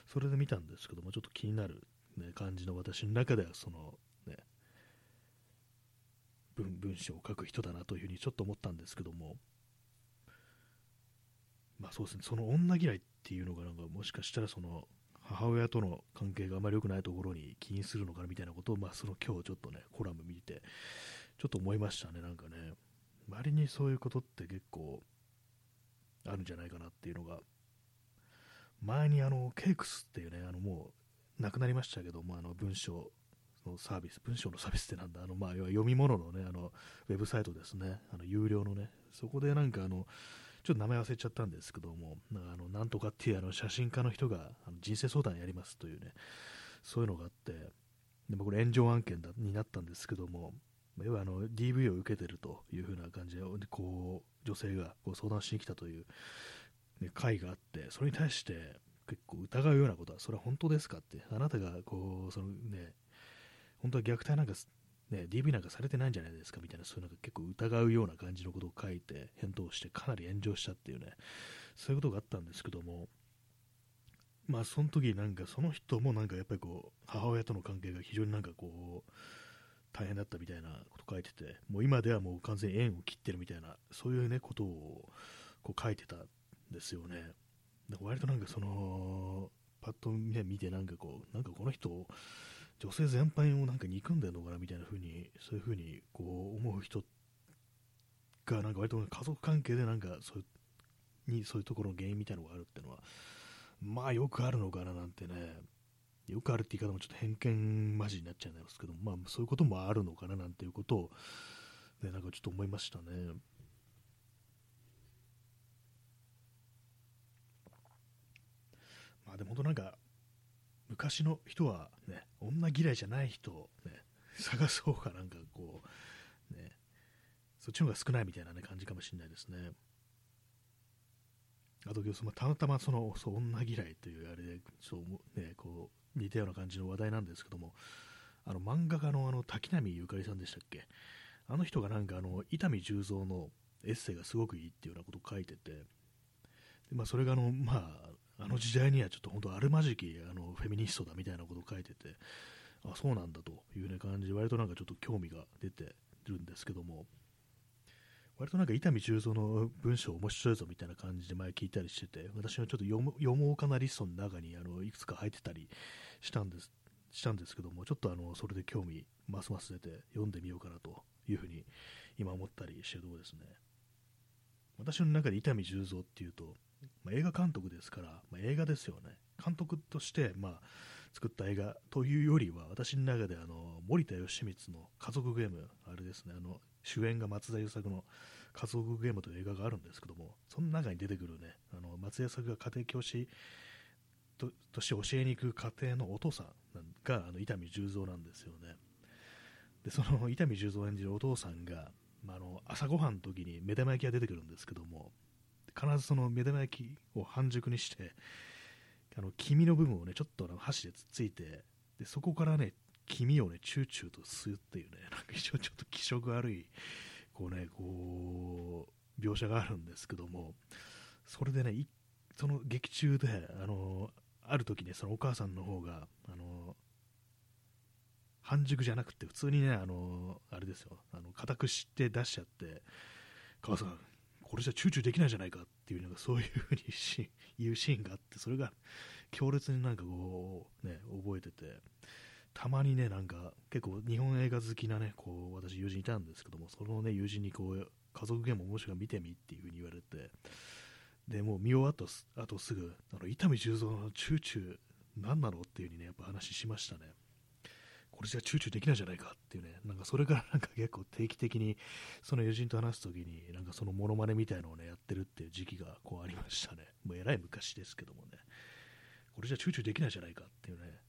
それで見たんですけども、ちょっと気になる、ね、感じの私の中では、その、ね、文文章を書く人だなというふうにちょっと思ったんですけども、まあそうですね、その女嫌いっていうのがなんかもしかしたらその母親との関係があまり良くないところに起因するのかなみたいなことを、まあ、その今日ちょっとね、コラム見て、ちょっと思いましたね、なんかね。周りにそういうことって結構あるんじゃないかなっていうのが、前にあの、ケイクスっていうね、あのもう亡くなりましたけども、あの文章のサービス、文章のサービスってなんだ、あのまあ、要は読み物のね、あのウェブサイトですね、あの有料のね、そこでなんかあの、ちょっと名前忘れちゃったんですけども、あのなんとかっていうあの写真家の人があの人生相談やりますというね、そういうのがあって、でもこれ炎上案件だになったんですけども、要はあの DV を受けてるという風な感じで、こう女性がこう相談しに来たという、ね、会があって、それに対して結構疑うようなことは、それは本当ですかって、あなたがこうその、ね、本当は虐待なんかね、DV なんかされてないんじゃないですかみたいな、そういうなんか結構疑うような感じのことを書いて、返答してかなり炎上したっていうね、そういうことがあったんですけども、まあその時なんかその人もなんかやっぱりこう、母親との関係が非常になんかこう、大変だったみたいなこと書いてて、もう今ではもう完全に縁を切ってるみたいな、そういうね、ことをこう書いてたんですよね。だから割となんかその、パッとね、見てなんかこう、なんかこの人、女性全般をなんか憎んでるのかなみたいな風に、そういう風にこう思う人が、なんか割と家族関係でなんかそういうにそういうところの原因みたいなのがあるっていうのは、まあよくあるのかななんてね、よくあるって言い方もちょっと偏見まじになっちゃいますけど、まあそういうこともあるのかななんていうことを、ね、なんかちょっと思いましたね。まあでも本当なんか、昔の人はね、女嫌いじゃない人をね、探す方がなんかこう、ね、そっちの方が少ないみたいな、ね、感じかもしれないですね。あと、まあ、たまたまそのそう女嫌いというあれでそうね、こう似たような感じの話題なんですけども、あの漫画家のあの滝波ゆかりさんでしたっけ？あの人がなんかあの伊丹十三のエッセイがすごくいいっていうようなことを書いてて、でまあ、それがあの、まあ、あの時代にはちょっと本当あるまじきあのフェミニストだみたいなことを書いてて、あ、そうなんだという、ね、感じで、割となんかちょっと興味が出てるんですけども、割となんか伊丹十三の文章面白いぞみたいな感じで前聞いたりしてて、私はちょっと読もうかなリストの中にあのいくつか入ってたりしたんですしたんですけども、ちょっとあのそれで興味ますます出て読んでみようかなというふうに今思ったりしてるところですね。私の中で伊丹十三っていうと、まあ、映画監督ですから、まあ、映画ですよね。監督として、まあ、作った映画というよりは、私の中であの森田義満の家族ゲーム、あれですね、あの主演が松田優作の家族ゲームという映画があるんですけども、その中に出てくるね、あの松田優作が家庭教師ととして教えに行く家庭のお父さんがあの伊丹十三なんですよね。で、その伊丹十三演じるお父さんが、まあ、あの朝ごはんの時に目玉焼きが出てくるんですけども、必ずその目玉焼きを半熟にして、あの黄身の部分をね、ちょっと箸でつっついて、でそこからね、黄身をね、チューチューと吸うっていうね、[LAUGHS] なんか一応ちょっと気色悪い、こうね、こう、描写があるんですけども、それでね、その劇中で、あの、ある時ね、そのお母さんの方が、あの、半熟じゃなくて、普通にね、あの、あれですよ、あの、固くして出しちゃって、母さん、これじゃチューチューできないじゃないかっていう、なんかそういうふうに言うシーンがあって、それが強烈になんかこう、ね、覚えてて、たまにね、なんか結構日本映画好きなね、こう、私友人いたんですけども、そのね、友人にこう、家族ゲーム面白い見てみっていうふうに言われて、で、もう見終わったあとすぐ、あの、伊丹十三のチューチュー何なのっていう風にね、やっぱ話しましたね。これじゃチューチューできないじゃないかっていうね、なんかそれからなんか結構定期的にその友人と話すときに、なんかそのモノマネみたいのをね、やってるっていう時期がこうありましたね。もうえらい昔ですけどもね。これじゃチューチューできないじゃないかっていうね、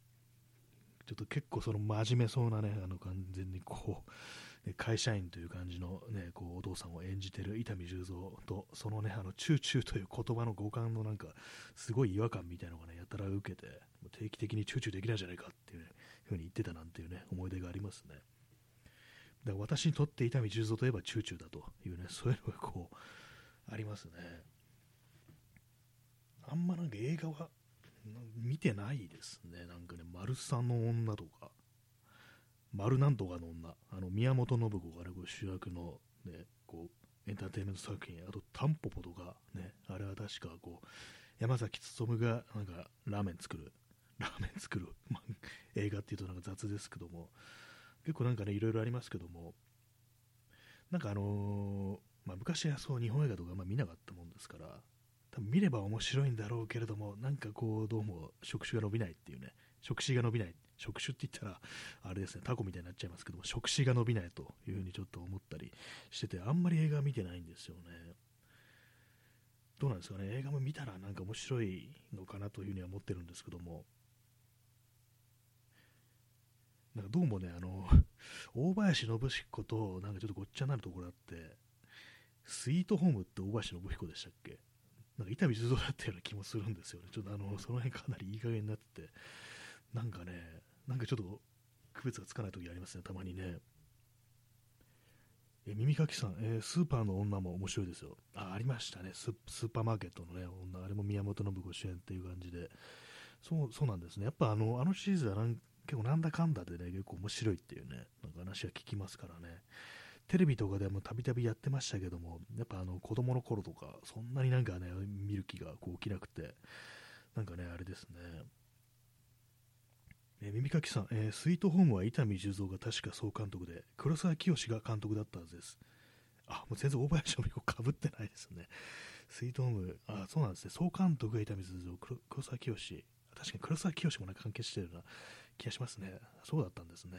ちょっと結構その真面目そうなね、あの完全にこう、会社員という感じのね、こうお父さんを演じてる伊丹十三と、そのね、あのチューチューという言葉の五感のなんか、すごい違和感みたいなのがね、やたら受けて、定期的にチューチューできないじゃないかっていう、ね、ふうに言ってたなんていうね、思い出がありますね。だから私にとって伊丹十三といえばチューチューだというね、そういうのがこう、ありますね。あんまなんか映画は見てないですね。なんかね、丸さんの女とか、丸なんとかの女、あの宮本信子がね、こう主役の、ね、こうエンターテインメント作品、あとタンポポとか、ね、あれは確かこう山崎努がなんかラーメン作る、ラーメン作る、ま、映画っていうとなんか雑ですけども、結構なんかね、いろいろありますけども、なんかあのー、まあ、昔はそう日本映画とかあんま見なかったもんですから、多分見れば面白いんだろうけれども、なんかこう、どうも触手が伸びないっていうね、触手が伸びない、触手って言ったら、あれですね、タコみたいになっちゃいますけども、触手が伸びないというふうにちょっと思ったりしてて、あんまり映画見てないんですよね。どうなんですかね、映画も見たらなんか面白いのかなというふうには思ってるんですけども、なんかどうもね、あの、大林信彦となんかちょっとごっちゃになるところあって、スイートホームって大林信彦でしたっけ？なんか伊丹十三だったような気もするんですよね。ちょっとあの、その辺かなりいい加減になってて、なんかね、なんかちょっと区別がつかない時ありますね、たまにね。え耳かきさん、えー、スーパーの女も面白いですよ。あ、ありましたねス。スーパーマーケットのね、女、あれも宮本信子主演っていう感じで。そう、そうなんですね。やっぱあの、あのシリーズはなん結構なんだかんだでね、結構面白いっていうね、なんか話は聞きますからね。テレビとかでもたびたびやってましたけども、やっぱあの子供の頃とか、そんなになんかね、見る気がこう起きなくて、なんかね、あれですね。え耳かきさん、えー、スイートホームは伊丹十三が確か総監督で、黒沢清が監督だったはずです。あ、もう全然大林美子かぶってないですね。スイートホーム、あ、そうなんですね。総監督が伊丹十三、黒沢清。確かに黒沢清もなんか関係してるな気がしますね。そうだったんですね。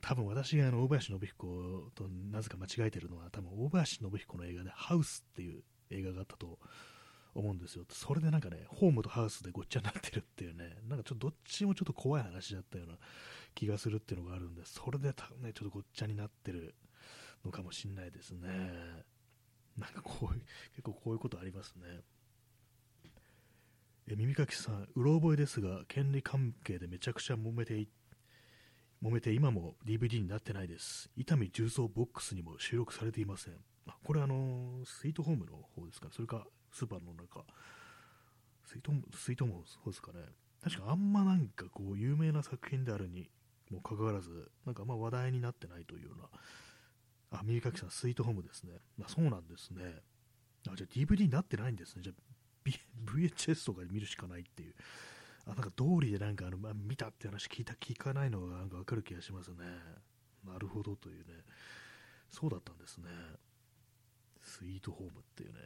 多分私があの大林信彦となぜか間違えてるのは多分大林信彦の映画でハウスっていう映画があったと思うんですよ。それでなんかね、ホームとハウスでごっちゃになってるっていうね、なんかちょっとどっちもちょっと怖い話だったような気がするっていうのがあるんで、それでたね、ちょっとごっちゃになってるのかもしれないですね。なんかこういう、結構こういうことありますね。え耳かきさん、うろ覚えですが、権利関係でめちゃくちゃ揉めてい揉めて今も DVD になってないです。伊丹重曹ボックスにも収録されていません。あこれあのスイートホームの方ですかね。それかスーパーの中、スイートスイートホームの方ですかね。確かあんまなんかこう有名な作品であるにもかかわらず、なんかあんま話題になってないというような、あ、右かきさん、スイートホームですね。あ、そうなんですね。あ、じゃあ DVD になってないんですね。じゃあ、VHS とかで見るしかないっていう。あなんか通りでなんかあの、まあ、見たって話聞いた聞かないのがなんか分かる気がしますねなるほどというねそうだったんですねスイートホームっていうね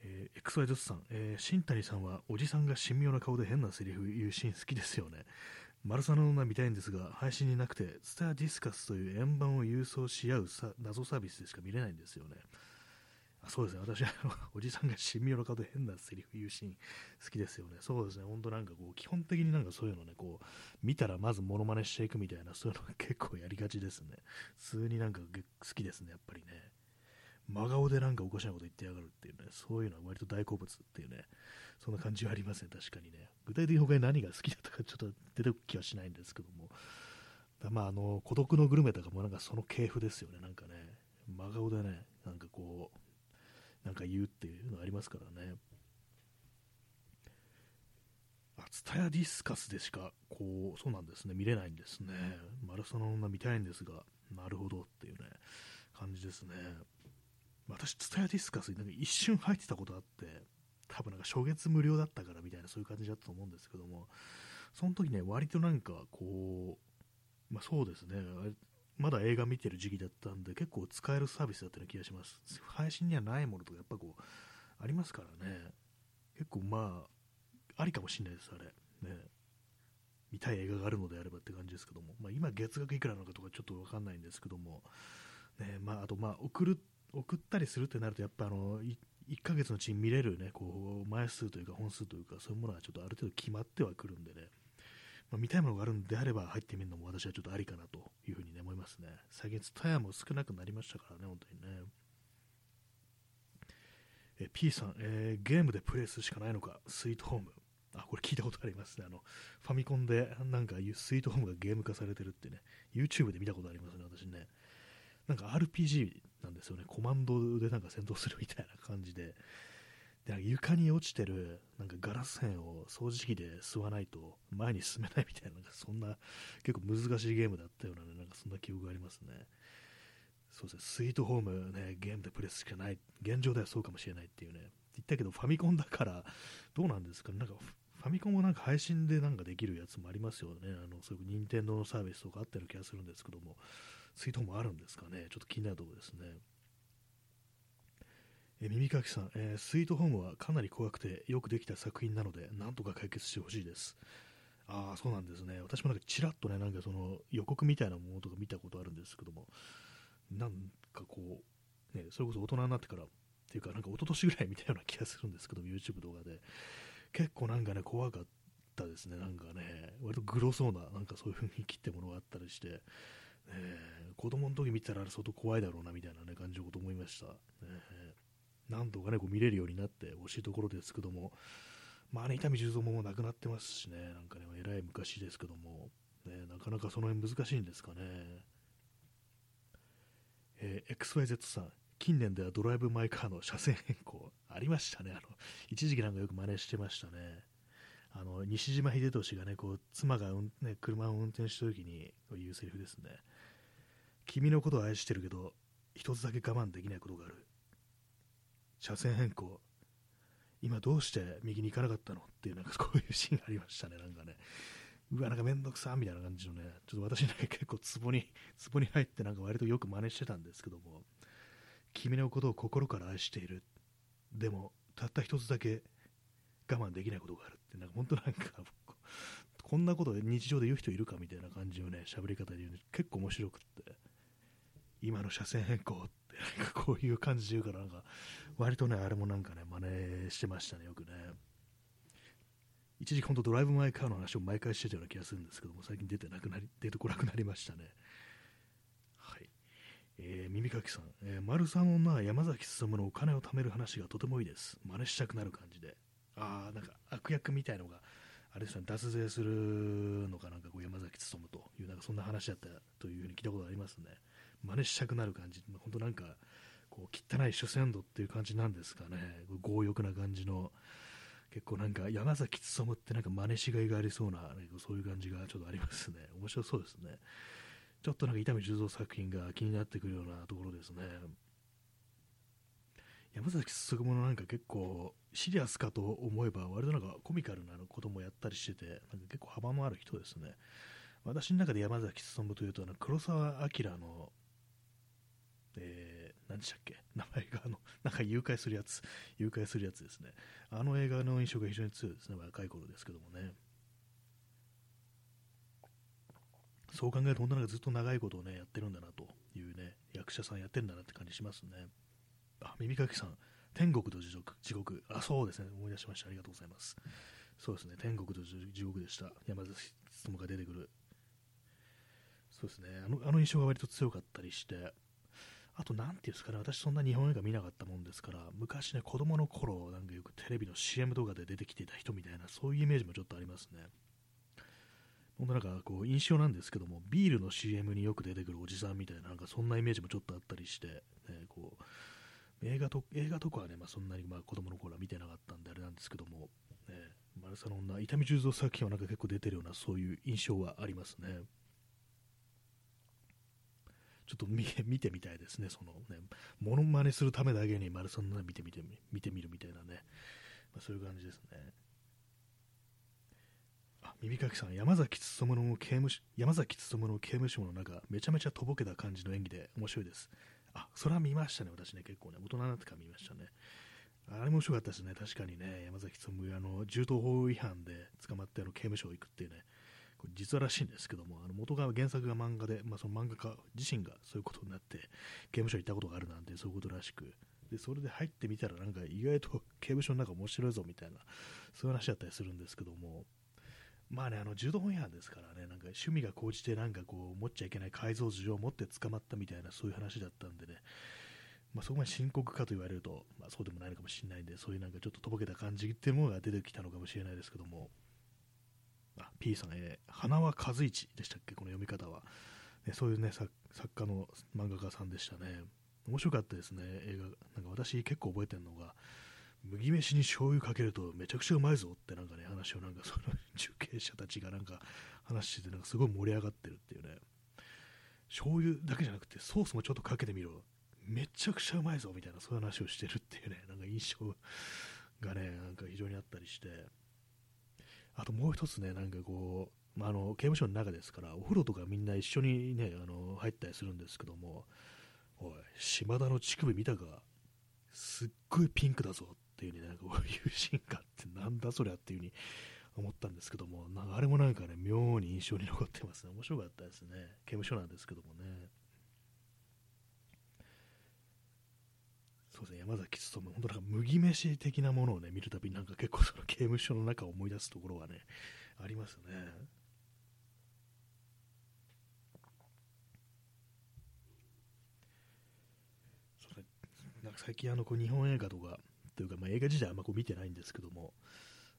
えー、XYZ さん、えー、新谷さんはおじさんが神妙な顔で変なセリフ言うシーン好きですよね。丸サの女見たいんですが、配信になくて、スターディスカスという円盤を郵送し合うさ謎サービスでしか見れないんですよね。そうですね、私は [LAUGHS] おじさんが神妙な顔で変なセリフ言うシーン好きですよね。そうですね、本当なんかこう、基本的になんかそういうのね、こう、見たらまずモノマネしていくみたいな、[LAUGHS] そういうのが結構やりがちですね。普通になんか好きですね、やっぱりね。真顔でなんかおかしなこと言ってやがるっていうね、そういうのは割と大好物っていうね、そんな感じはありますね、確かにね。具体的に他に何が好きだったかちょっと出てくる気はしないんですけども、まあ、あの、孤独のグルメとかもなんかその系譜ですよね、なんかね、真顔でね、なんかこう、なんか言うっていうのありますからね。あ、ツタヤディスカスでしか、こう、そうなんですね、見れないんですね。マラソンの女見たいんですが、なるほどっていうね、感じですね。私、ツタヤディスカスになんか一瞬入ってたことあって、多分なんか初月無料だったからみたいなそういう感じだったと思うんですけども、その時ね、割となんかこう、まあ、そうですね、まだ映画見てる時期だったんで、結構使えるサービスだったような気がします。配信にはないものとかやっぱこう、ありますからね、結構まあ、ありかもしれないです、あれ。ね。見たい映画があるのであればって感じですけども、まあ、今月額いくらなのかとかちょっとわかんないんですけども、ね、まあ、あとまあ、送る送ったりするってなると、やっぱあの1ヶ月のうちに見れる、ね、こう枚数というか本数というか、そういうものがちょっとある程度決まってはくるんでね、まあ、見たいものがあるんであれば入ってみるのも私はちょっとありかなというふうに、ね、思いますね。最近、タヤも少なくなりましたからね、本当にね。え P さん、えー、ゲームでプレイするしかないのか、スイートホーム。あ、これ聞いたことありますね。あの、ファミコンでなんかスイートホームがゲーム化されてるってね、YouTube で見たことありますね、私ね。なんか RPG なんですよね。コマンドでなんか戦闘するみたいな感じで。で床に落ちてるなんかガラス片を掃除機で吸わないと前に進めないみたいな、なんかそんな結構難しいゲームだったような、ね、なんかそんな記憶がありますね。そうですね、スイートホームね、ゲームでプレスしかない、現状ではそうかもしれないっていうね、言ったけどファミコンだからどうなんですかね、なんかファミコンもなんか配信でなんかできるやつもありますよね、あのそういう任天堂のサービスとかあったような気がするんですけども、スイートホームあるんですかね、ちょっと気になるところですね。え耳かきさん、えー、スイートホームはかなり怖くてよくできた作品なので、なんとか解決してほしいです。ああ、そうなんですね。私もなんかちらっとね、なんかその予告みたいなものとか見たことあるんですけども、なんかこう、ね、それこそ大人になってからっていうか、なんか一昨年ぐらい見たような気がするんですけども、YouTube 動画で。結構なんかね、怖かったですね。なんかね、割とグロそうな、なんかそういう風に切ってものがあったりして、えー、子供の時見たら相当怖いだろうなみたいな、ね、感じのこと思いました。えー、なんとかね、こう見れるようになってほしいところですけども、まあね、伊丹十三ももう亡くなってますしね、なんかね、えらい昔ですけども、ね、なかなかその辺難しいんですかね。えー、XYZ さん、近年ではドライブ・マイ・カーの車線変更ありましたね。あの一時期なんかよく真似してましたね。あの西島秀俊がね、こう妻が、ね、車を運転した時に言うセリフですね。君のことを愛してるけど、一つだけ我慢できないことがある。車線変更。今どうして右に行かなかったの？っていう、なんかこういうシーンがありましたね、なんかね。うわ、なんかめんどくさみたいな感じのね、ちょっと私ね、結構ツボに、ツボに入ってなんか割とよく真似してたんですけども、君のことを心から愛している。でも、たった一つだけ我慢できないことがあるって、なんか本当なんか、こんなこと日常で言う人いるかみたいな感じのね、喋り方で言うの結構面白くって、今の車線変更って、[LAUGHS] なんかこういう感じで言うから、なんか、割とね、あれもなんかね、真似してましたね、よくね。一時期本当ドライブ・マイ・カーの話を毎回してたような気がするんですけども、最近出てなくなり、出てこなくなりましたね。はい。えー、耳かきさん、えー、丸さんのな山崎進のお金を貯める話がとてもいいです。真似したくなる感じで。ああ、なんか悪役みたいのが、あれですね、脱税するのかなんかこう山崎努という、なんかそんな話だったというふうに聞いたことありますね。真似したくなる感じ、本当なんか、こう汚い主戦度っていう感じなんですかね、強欲な感じの、結構なんか山崎努ってなんか真似しがいがありそうな、そういう感じがちょっとありますね。面白そうですね。ちょっとなんか伊丹十三作品が気になってくるようなところですね。山崎進のなんか結構シリアスかと思えば割となんかコミカルなこともやったりしててなんか結構幅のある人ですね私の中で山崎進というとあの黒澤明のえー、何でしたっけ？名前があのなんか誘拐するやつ誘拐するやつですねあの映画の印象が非常に強いですね若い頃ですけどもねそう考えると本当なんかずっと長いことをねやってるんだなというね役者さんやってるんだなって感じしますねあ、耳かきさん、天国と地獄、地獄。あ、そうですね。思い出しました。ありがとうございます。そうですね。天国と地獄でした。山崎努が出てくる。そうですね。あのあの印象が割と強かったりして、あと、なんていうんですかね、私そんな日本映画見なかったもんですから、昔ね、子供の頃、なんかよくテレビの CM 動画で出てきていた人みたいな、そういうイメージもちょっとありますね。本当なんかこう印象なんですけども、ビールの CM によく出てくるおじさんみたいな、なんかそんなイメージもちょっとあったりして、ね、こう映画と映画とかはね、まあ、そんなにまあ子供の頃は見てなかったんであれなんですけども、ね、マルサの女、伊丹十三作品はなんか結構出てるようなそういう印象はありますね。ちょっと見てみたいですね、そのね、モノマネするためだけにマルサの見てみて見てみるみたいなね、まあ、そういう感じですね。あ、耳かきさん、山崎努の刑務所山崎努の刑務所の中、めちゃめちゃとぼけた感じの演技で面白いです。あ、それは見ましたね、私ね、結構ね、大人になってから見ましたね。あれ面白かったですね、確かにね、山崎努あの銃刀法違反で捕まってあの刑務所行くっていうね、これ実話らしいんですけども、あの元が原作が漫画で、まあ、その漫画家自身がそういうことになって、刑務所に行ったことがあるなんて、そういうことらしく、でそれで入ってみたら、なんか意外と [LAUGHS] 刑務所の中面白いぞみたいな、そういう話だったりするんですけども、まあね、あの柔道本屋ですからね、なんか趣味が高じて、なんかこう、持っちゃいけない改造銃を持って捕まったみたいな、そういう話だったんでね、まあ、そこまで深刻かと言われると、まあ、そうでもないのかもしれないんで、そういうなんかちょっととぼけた感じっていうものが出てきたのかもしれないですけども、あ P さん、えー、花輪和一でしたっけ、この読み方は。ね、そういうね作、作家の漫画家さんでしたね。面白かったですね、映画。なんか私結構覚えてるのが、麦飯に醤油かけるとめちゃくちゃうまいぞってなんかね話をなんかその受刑者たちがなんか話しててなんかすごい盛り上がってるっていうね醤油だけじゃなくてソースもちょっとかけてみろめちゃくちゃうまいぞみたいなそういう話をしてるっていうねなんか印象がねなんか非常にあったりしてあともう一つねなんかこう、まあ、あの刑務所の中ですからお風呂とかみんな一緒にねあの入ったりするんですけどもおい島田の乳首見たかすっごいピンクだぞっていうね、なんかこういうシーンがあって、なんだそりゃっていう風に思ったんですけども、なんかあれもなんかね、妙に印象に残ってますね。面白かったですね。刑務所なんですけどもね。そうですね、山崎努、本当なんか麦飯的なものをね、見るたびになんか結構その刑務所の中を思い出すところはね、ありますね。なんか最近あのこう日本映画とかというか、まあ、映画自体あんまこう見てないんですけども、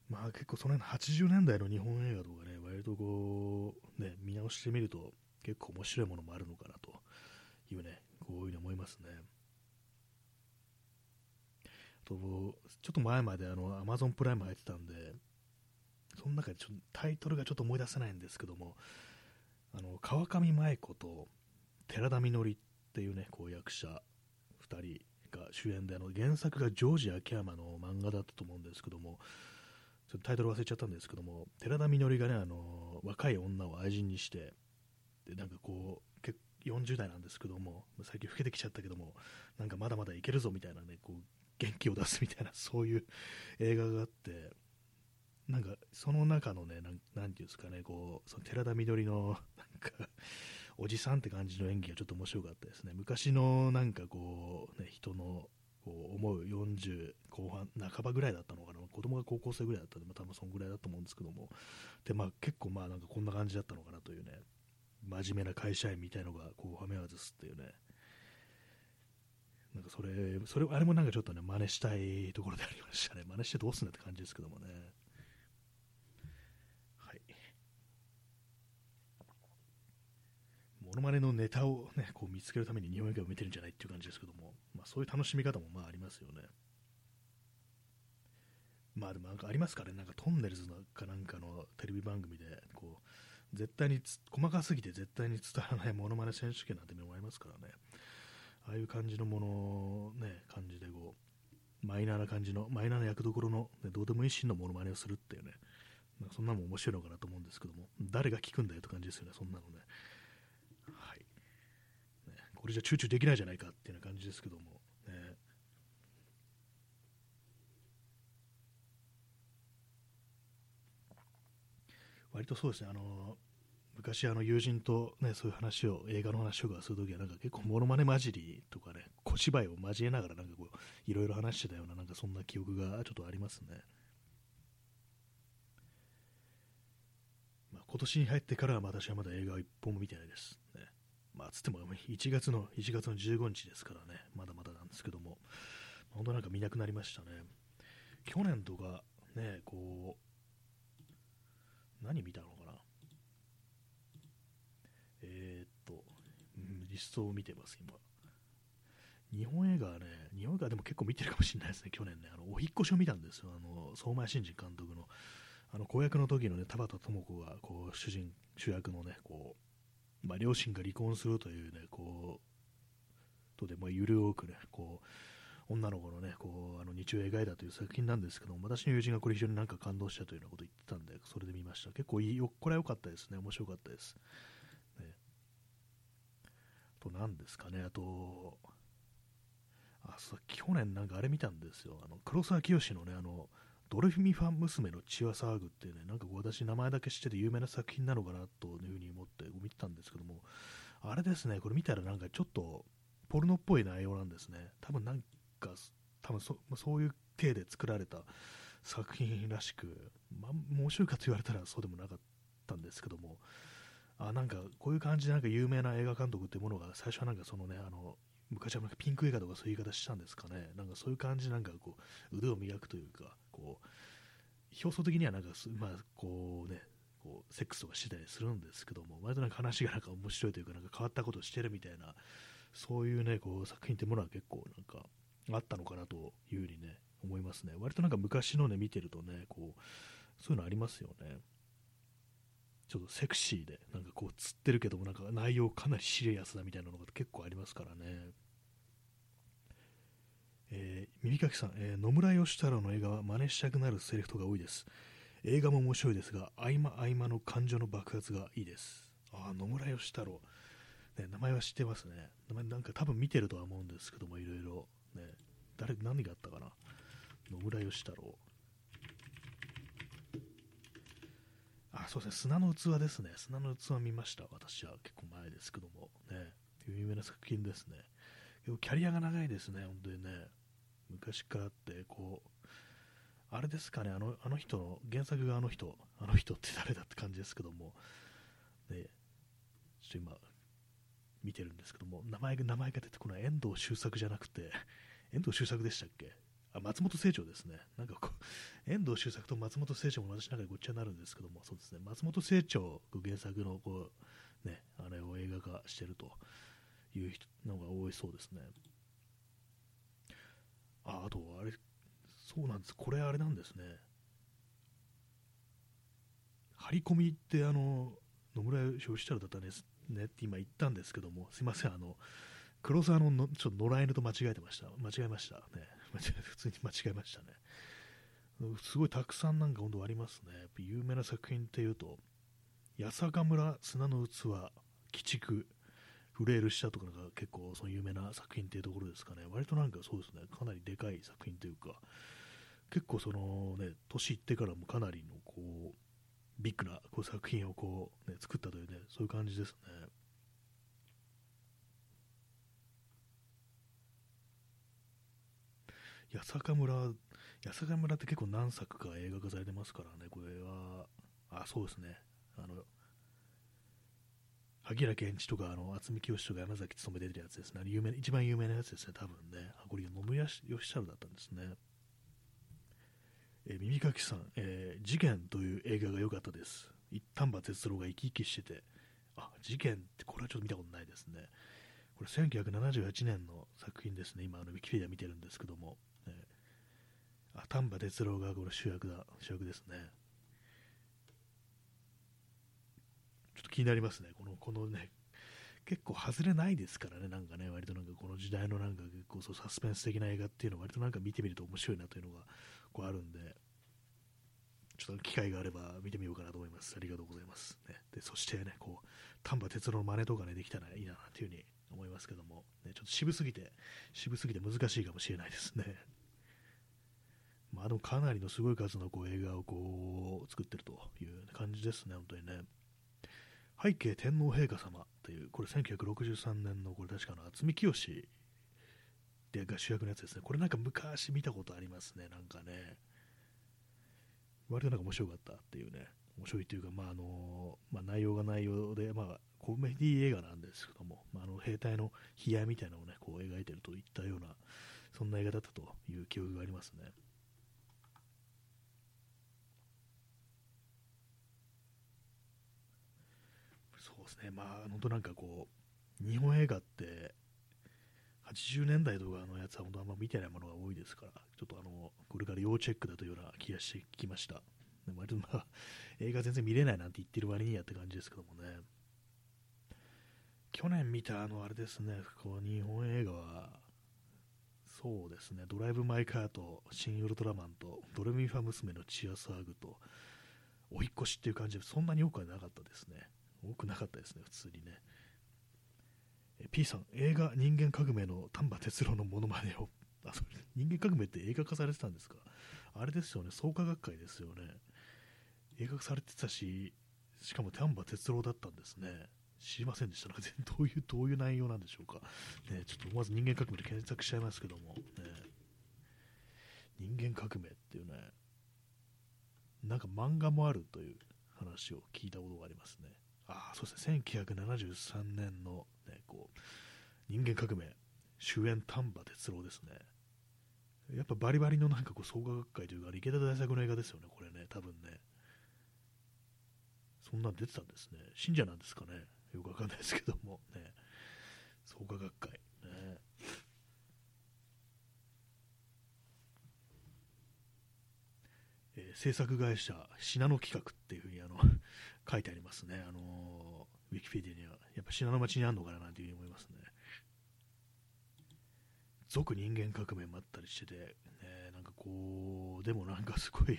まあ、結構その辺の80年代の日本映画とかね、割とこう、ね、見直してみると結構面白いものもあるのかなというね、こういうふうに思いますね。とちょっと前まであの Amazon プライム入ってたんで、その中でちょタイトルがちょっと思い出せないんですけども、あの川上麻衣子と寺田みのりっていうね、こう役者2人が主演であの原作がジョージ秋山の漫画だったと思うんですけどもちょっとタイトル忘れちゃったんですけども寺田みのりがねあの若い女を愛人にしてでなんかこう結40代なんですけども最近老けてきちゃったけどもなんかまだまだいけるぞみたいなねこう元気を出すみたいなそういう映画があってなんかその中のね、なんていうんですかね、こうその寺田みのりのなんかおじさんって感じの演技がちょっと面白かったですね。昔のなんかこう、ね、人のこう思う40後半半ばぐらいだったのかな、子供が高校生ぐらいだったんで、まあ、多分そんぐらいだと思うんですけども、でまあ、結構まあなんかこんな感じだったのかなというね、真面目な会社員みたいのがこうはめ外すっていうね、なんかそれ、それあれもなんかちょっとね、真似したいところでありましたね、真似してどうすんだって感じですけどもね。はい。モノマネのネタを、ね、こう見つけるために日本映画を見てるんじゃないっていう感じですけども、まあ、そういう楽しみ方もまあありますよね。まあでもなんかありますからね、なんかトンネルズかなんかのテレビ番組で、こう、絶対に細かすぎて絶対に伝わらないモノマネ選手権なんてのもありますからね、ああいう感じのもの、ね、感じでこう、マイナーな感じの、マイナーな役どころの、ね、どうでもいいシーンのモノマネをするっていうね、まあ、そんなのも面白いのかなと思うんですけども、誰が聞くんだよって感じですよね、そんなのね。はい。ねこれじゃ集中できないじゃないかっていうような感じですけども、ね、割とそうですね、あの昔あの友人と、ね、そういう話を映画の話とかするときはなんか結構モノマネ混じりとかね小芝居を交えながらなんかこういろいろ話してたようななんかそんな記憶がちょっとありますね、まあ、今年に入ってからは私はまだ映画を一本も見てないです、ね、まあつっても1月の1月の15日ですからね。まだまだなんですけども。本当なんか見なくなりましたね。去年とかねこう何見たの？えー、っと、うん、リストを見てます、今。日本映画はね、日本映画でも結構見てるかもしれないですね、去年ね、あのお引越しを見たんですよ、あの相馬真司監督の、あの子役の時のね、田畑智子がこう主人主役のね、こうまあ、両親が離婚するというね、こう、とで、まあ、ゆるくね、こう、女の子のね、こう、あの日を描いたという作品なんですけども、私の友人がこれ非常になんか感動したというようなことを言ってたんで、それで見ました。結構いいよ、これは良かったですね、面白かったです。と何ですかね、あと、あそう去年なんかあれ見たんですよ、あの黒沢清のね、あのドルフィミファン娘の血は騒ぐっていうね、なんか私、名前だけ知ってて有名な作品なのかなというふうに思って見てたんですけども、あれですね、これ見たらなんかちょっとポルノっぽい内容なんですね。多分なんか、多分そそういう体で作られた作品らしく、まあ、面白いかと言われたらそうでもなかったんですけども、あなんかこういう感じでなんか有名な映画監督っていうものが最初はなんかそのねあの昔はなんかピンク映画とかそういう言い方したんですかね。なんかそういう感じなんかこう腕を磨くというかこう表層的にはなんかまあこうねこうセックスとかしてたりするんですけども割となんか話がなんか面白いというかなんか変わったことをしてるみたいなそういうねこう作品ってものは結構なんかあったのかなというふうにね思いますね。割となんか昔のね見てるとねこうそういうのありますよね。ちょっとセクシーで、なんかこう、釣ってるけども、なんか内容かなりシリアスだみたいなのが結構ありますからね。えー、耳かきさん、えー、野村義太郎の映画は真似したくなるセリフとが多いです。映画も面白いですが、合間合間の感情の爆発がいいです。ああ、野村義太郎、ね。名前は知ってますね。名前なんか多分見てるとは思うんですけども、いろいろ。ね、誰、何があったかな？野村義太郎。あ、そうですね、砂の器ですね。砂の器見ました。私は結構前ですけども。ね。有名な作品ですね。キャリアが長いですね、本当にね。昔からあって、こう、あれですかね、あのあの人の、原作があの人、あの人って誰だって感じですけども、ね、ちょっと今、見てるんですけども、名前が名前が出てこない、遠藤周作じゃなくて、遠藤周作でしたっけ？あ松本清張ですね。なんかこう、遠藤周作と松本清張も私の中でごっちゃになるんですけども、そうですね、松本清張原作のこう、ね、あれを映画化してるというのが多いそうですね。あ、あと、あれ、そうなんです。これあれなんですね。張り込みってあの、野村義太郎だったんですねって今言ったんですけども、すいません、あの、黒沢ののちょっと野良犬と間違えてました。間違えましたね。[LAUGHS] 普通に間違えましたね。すごいたくさんなんか本当ありますね。やっぱ有名な作品っていうと、八坂村砂の器、鬼畜、フレールしたとかが結構その有名な作品っていうところですかね。割となんかそうですね、かなりでかい作品というか、結構そのね、年いってからもかなりのこう、ビッグなこう作品をこう、ね、作ったというね、そういう感じですね。八坂村、八坂村って結構何作か映画化されてますからね、これは、あ、そうですね、あの、萩原健一とか、あの、渥美清とか山崎努出てるやつですね。有名一番有名なやつですね、多分ね。あ、これ、野村義太郎だったんですね。え、耳かきさん、えー、事件という映画が良かったです。一丹波哲郎が生き生きしてて、あ、事件ってこれはちょっと見たことないですね。これ1978年の作品ですね。今、あのウィキペディア見てるんですけども、あ丹波哲郎がこれ主役だ主役ですねちょっと気になりますねこのこのね結構外れないですからね、なんかね、割となんかこの時代のなんか結構そうサスペンス的な映画っていうのは割となんか見てみると面白いなというのがこうあるんで、ちょっと機会があれば見てみようかなと思います。ありがとうございます。ね、でそしてね、こう、丹波哲郎の真似とかね、できたらいいなというふうに思いますけども、ね、ちょっと渋すぎて、渋すぎて難しいかもしれないですね。[LAUGHS] まあ、でもかなりのすごい数のこう映画をこう作ってるという感じですね、本当にね。背景天皇陛下様という、これ1963年の、これ確かの渥美清でが主役のやつですね。これなんか昔見たことありますね、なんかね。割となんか面白かったっていうね、面白いというか、まああのまあ、内容が内容で、まあ、コメディ映画なんですけども、まあ、あの兵隊の悲哀みたいなのをね、こう描いてるといったような、そんな映画だったという記憶がありますね。そうですね、まあ、本当なんかこう、日本映画って、80年代とかのやつは本当あんま見てないものが多いですから、ちょっとあの、これから要チェックだというような気がしてきました。で割とまあ、[LAUGHS] 映画全然見れないなんて言ってる割にやって感じですけどもね。去年見たあの、あれですね、こう日本映画は、そうですね、ドライブ・マイ・カーと、シン・ウルトラマンと、ドレミファ娘のチアスワグと、お引越しっていう感じで、そんなに多くはなかったですね。多くなかったですね、普通にね。P さん、映画人間革命の丹波哲郎のものまねを、あそれ人間革命って映画化されてたんですか？あれですよね、創価学会ですよね。映画されてたし、しかも丹波哲郎だったんですね。知りませんでした。なんか [LAUGHS] どういう、どういう内容なんでしょうか。ね、ちょっと思わず人間革命で検索しちゃいますけども、ね、人間革命っていうね、なんか漫画もあるという話を聞いたことがありますね。あそうですね、1973年の、ね、こう人間革命、主演丹波哲郎ですね。やっぱバリバリのなんかこう創価学会というか、池田大作の映画ですよね、これね、多分ね。そんなん出てたんですね。信者なんですかね。よくわかんないですけども、ね。創価学会。ね。えー、制作会社、信濃企画っていうふうにあの [LAUGHS] 書いてありますね。あのウィキペディアには。やっぱ信濃町にあるのかななんていうふうに思いますね。俗人間革命もあったりしてて、ね、なんかこう、でもなんかすごい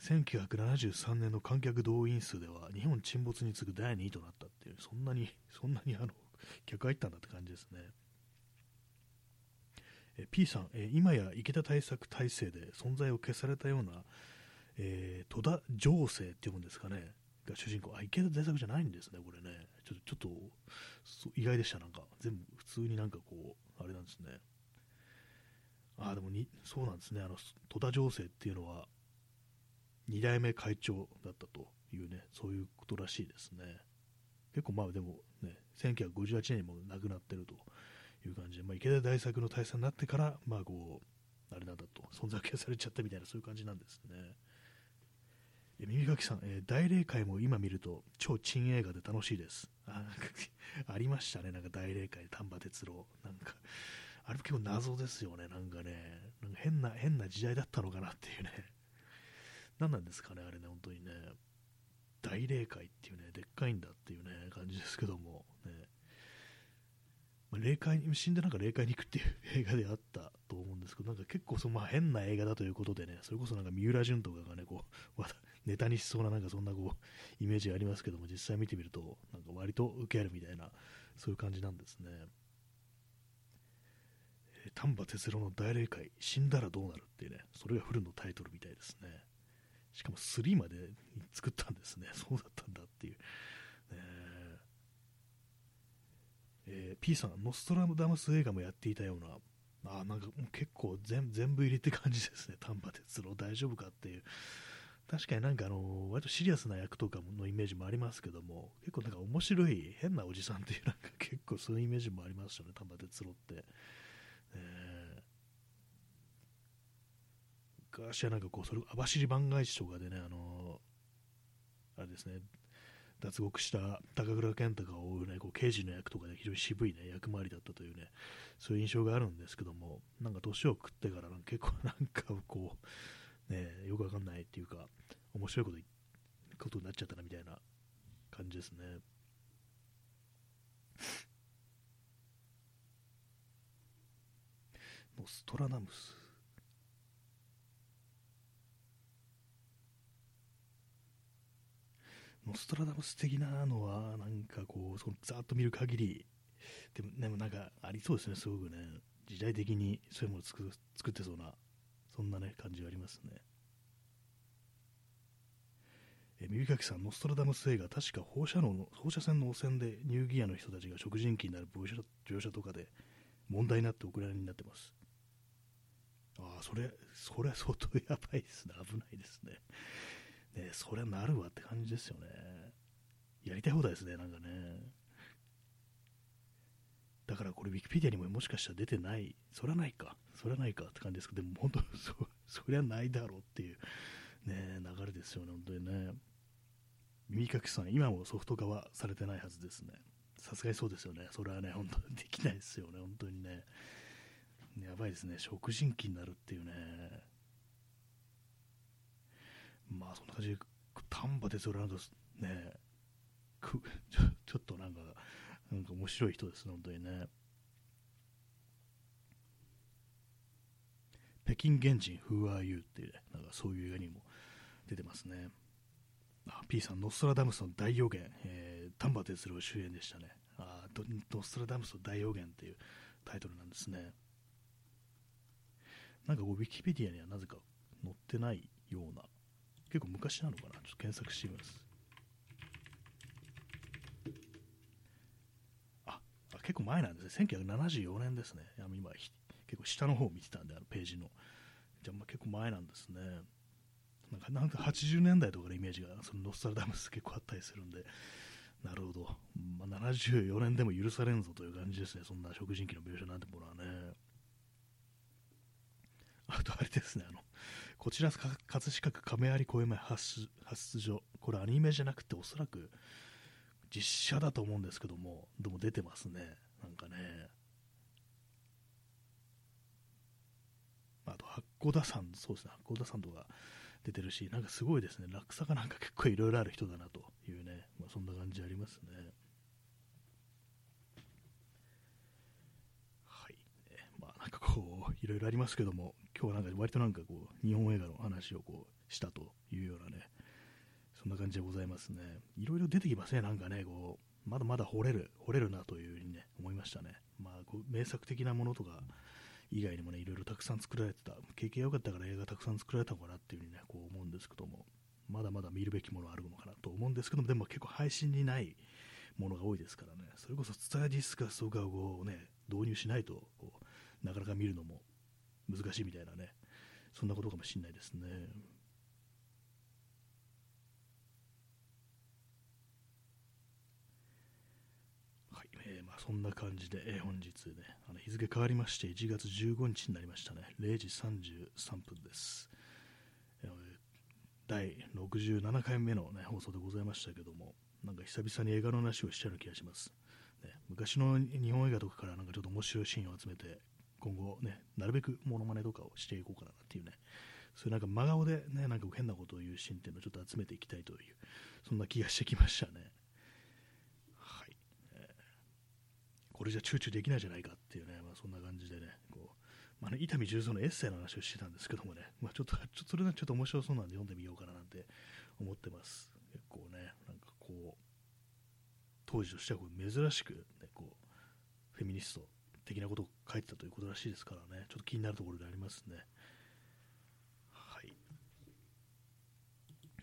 1973年の観客動員数では日本沈没に次ぐ第2位となったっていう、そんなに、そんなにあの、客入ったんだって感じですね。え P さん、え今や池田対策体制で存在を消されたような、えー、戸田情勢って読むんですかね、が主人公、あ、池田大作じゃないんですね、これね。ちょっとちょっと意外でした、なんか。全部普通になんかこう、あれなんですね。あ、でもに、そうなんですね。あの、戸田情勢っていうのは、2代目会長だったというね、そういうことらしいですね。結構まあでもね、1958年にも亡くなってるという感じで、まあ、池田大作の大佐になってから、まあこう、あれなんだと、存在消されちゃったみたいな、そういう感じなんですね。耳かきさん、えー、大霊界も今見ると超珍映画で楽しいです。あありましたね、なんか大霊界、丹波哲郎。なんか、あれも結構謎ですよね、なんかね。なんか変な、変な時代だったのかなっていうね。何なんですかね、あれね、本当にね。大霊界っていうね、でっかいんだっていうね、感じですけども、ね。まあ、霊界に、死んでなんか霊界に行くっていう映画であったと思うんですけど、なんか結構その、まあ、変な映画だということでね、それこそなんか三浦淳とかがね、こう、ネタにしそうななんかそんなこうイメージありますけども実際見てみるとなんか割と受けあるみたいなそういう感じなんですね、丹波哲郎の大霊界死んだらどうなるっていうねそれがフルのタイトルみたいですねしかも3まで作ったんですね。[LAUGHS] そうだったんだっていう、え。ーえー、P さんノストラダムス映画もやっていたような。あなんかもう結構全部入れて感じですね。丹波哲郎大丈夫かっていう。確かになんかあの、割とシリアスな役とかのイメージもありますけども、結構なんか面白い変なおじさんっていうなんか結構そういうイメージもありますよね、丹波哲郎って。え。ー、昔はなんかこう、それ、網走番外地とかでね、あのあれですね、脱獄した高倉健とかを追う、ね、こう刑事の役とかで非常に渋い、ね、役回りだったというね、そういう印象があるんですけども、なんか年を食ってから結構なんかこう、ね、よくわかんないっていうか、面白いことことになっちゃったなみたいな感じですね。ノストラダムス。ノストラダムス的なのは、なんかこう、そのざーっと見る限り、でも、でもなんかありそうですね、すごくね。時代的にそういうものを作作ってそうな、そんなね、感じがありますね。え耳かきさん、ノストラダムス映画、確か放射能の放射線の汚染でニューギアの人たちが食人鬼になる描写とかで問題になってお蔵入りになってます。ああ、それ、それは相当やばいですね。危ないですね。ねそりゃなるわって感じですよね。やりたい放題ですね、なんかね。だからこれ、ウィキペディアにももしかしたら出てない、そりゃないか、そりゃないかって感じですけど、でも本当 [LAUGHS] そ、そりゃないだろうっていう、ね、流れですよね、本当にね。耳かきさん、今もソフト化はされてないはずですね。さすがにそうですよね。それはね、本当にできないですよね、本当にね。やばいですね、食人鬼になるっていうね。まあ、そんな感じで、丹波哲郎など、ね、くちょちょっとなんか、なんか面白い人ですね、本当にね。北京原人 Who Are You っていうね、なんかそういう映画にも出てますね。あ P さん、ノストラダムスの大予言、えー、丹波哲郎主演でしたね。あノストラダムスの大予言っていうタイトルなんですね。なんか、ウィキペディアにはなぜか載ってないような、結構昔なのかな、ちょっと検索してみます。あ、あ結構前なんですね、1974年ですね。あの今、結構下の方を見てたんで、あのページの。じゃあ、まあ、結構前なんですね。なんかなんか80年代とかのイメージがそのノスタルダムス結構あったりするんで、なるほど、まあ、74年でも許されんぞという感じですね、そんな食人鬼の描写なんてものはね。あとあれですね、あの、こちら葛飾区亀有公園前発出所、これアニメじゃなくておそらく実写だと思うんですけども、でも出てますね、なんかね。あと八甲田山、そうですね、八甲田山とか出てるし、なんかすごいですね、落差がなんか結構いろいろある人だなというね、まあ、そんな感じありますね。はい。まあなんかこう、いろいろありますけども、今日はなんか割となんかこう、日本映画の話をこう、したというようなね、そんな感じでございますね。いろいろ出てきますね、なんかね、こう、まだまだ掘れる、掘れるなというふうにね、思いましたね。まあ、こう名作的なものとか以外にもね、いろいろたくさん作られてた、経験が良かったから映画たくさん作られたのかなっていうふうにね、こう思うんですけども、まだまだ見るべきものあるのかなと思うんですけども、でも結構配信にないものが多いですからね、それこそスターディスカスとかをね、導入しないと、なかなか見るのも難しいみたいなね、そんなことかもしれないですね。はい、えー、まあ、そんな感じで、えー、本日ね、あの日付変わりまして1月15日になりましたね、0時33分です。えー、第67回目の、ね、放送でございましたけども、なんか久々に映画の話をしちゃうな気がします。ね、昔の日本映画とかからなんかちょっと面白いシーンを集めて今後ね、なるべくモノマネとかをしていこうかなっていうね、そういうなんか真顔でね、なんか変なことを言うシーンっていうのをちょっと集めていきたいという、そんな気がしてきましたね。はい。えー、これじゃチューチューできないじゃないかっていうね、まあ、そんな感じでね、こう、まあね、伊丹十三のエッセイの話をしてたんですけどもね、まあ、ちょっと、ちょっとそれがちょっと面白そうなんで読んでみようかななんて思ってます。結構ね、なんかこう、当時としてはこう珍しく、ね、こう、フェミニスト的なことを書いてたということらしいですからね、ちょっと気になるところでありますね。はい。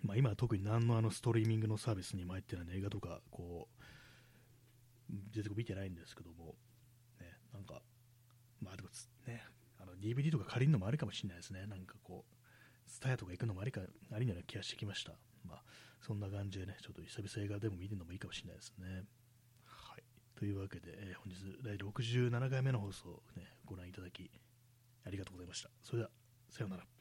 まあ、今は特に何のあのストリーミングのサービスにも入ってない、ね、映画とか、こう、出て見てないんですけども、ね、なんか、まあでもね、あの DVD とか借りるのもありかもしれないですね。なんかこう、スタヤとか行くのもありか、ありなような気がしてきました。まあ、そんな感じでね、ちょっと久々映画でも見るのもいいかもしれないですね。というわけで、えー、本日第67回目の放送、ね、ご覧いただきありがとうございました。それでは、さようなら。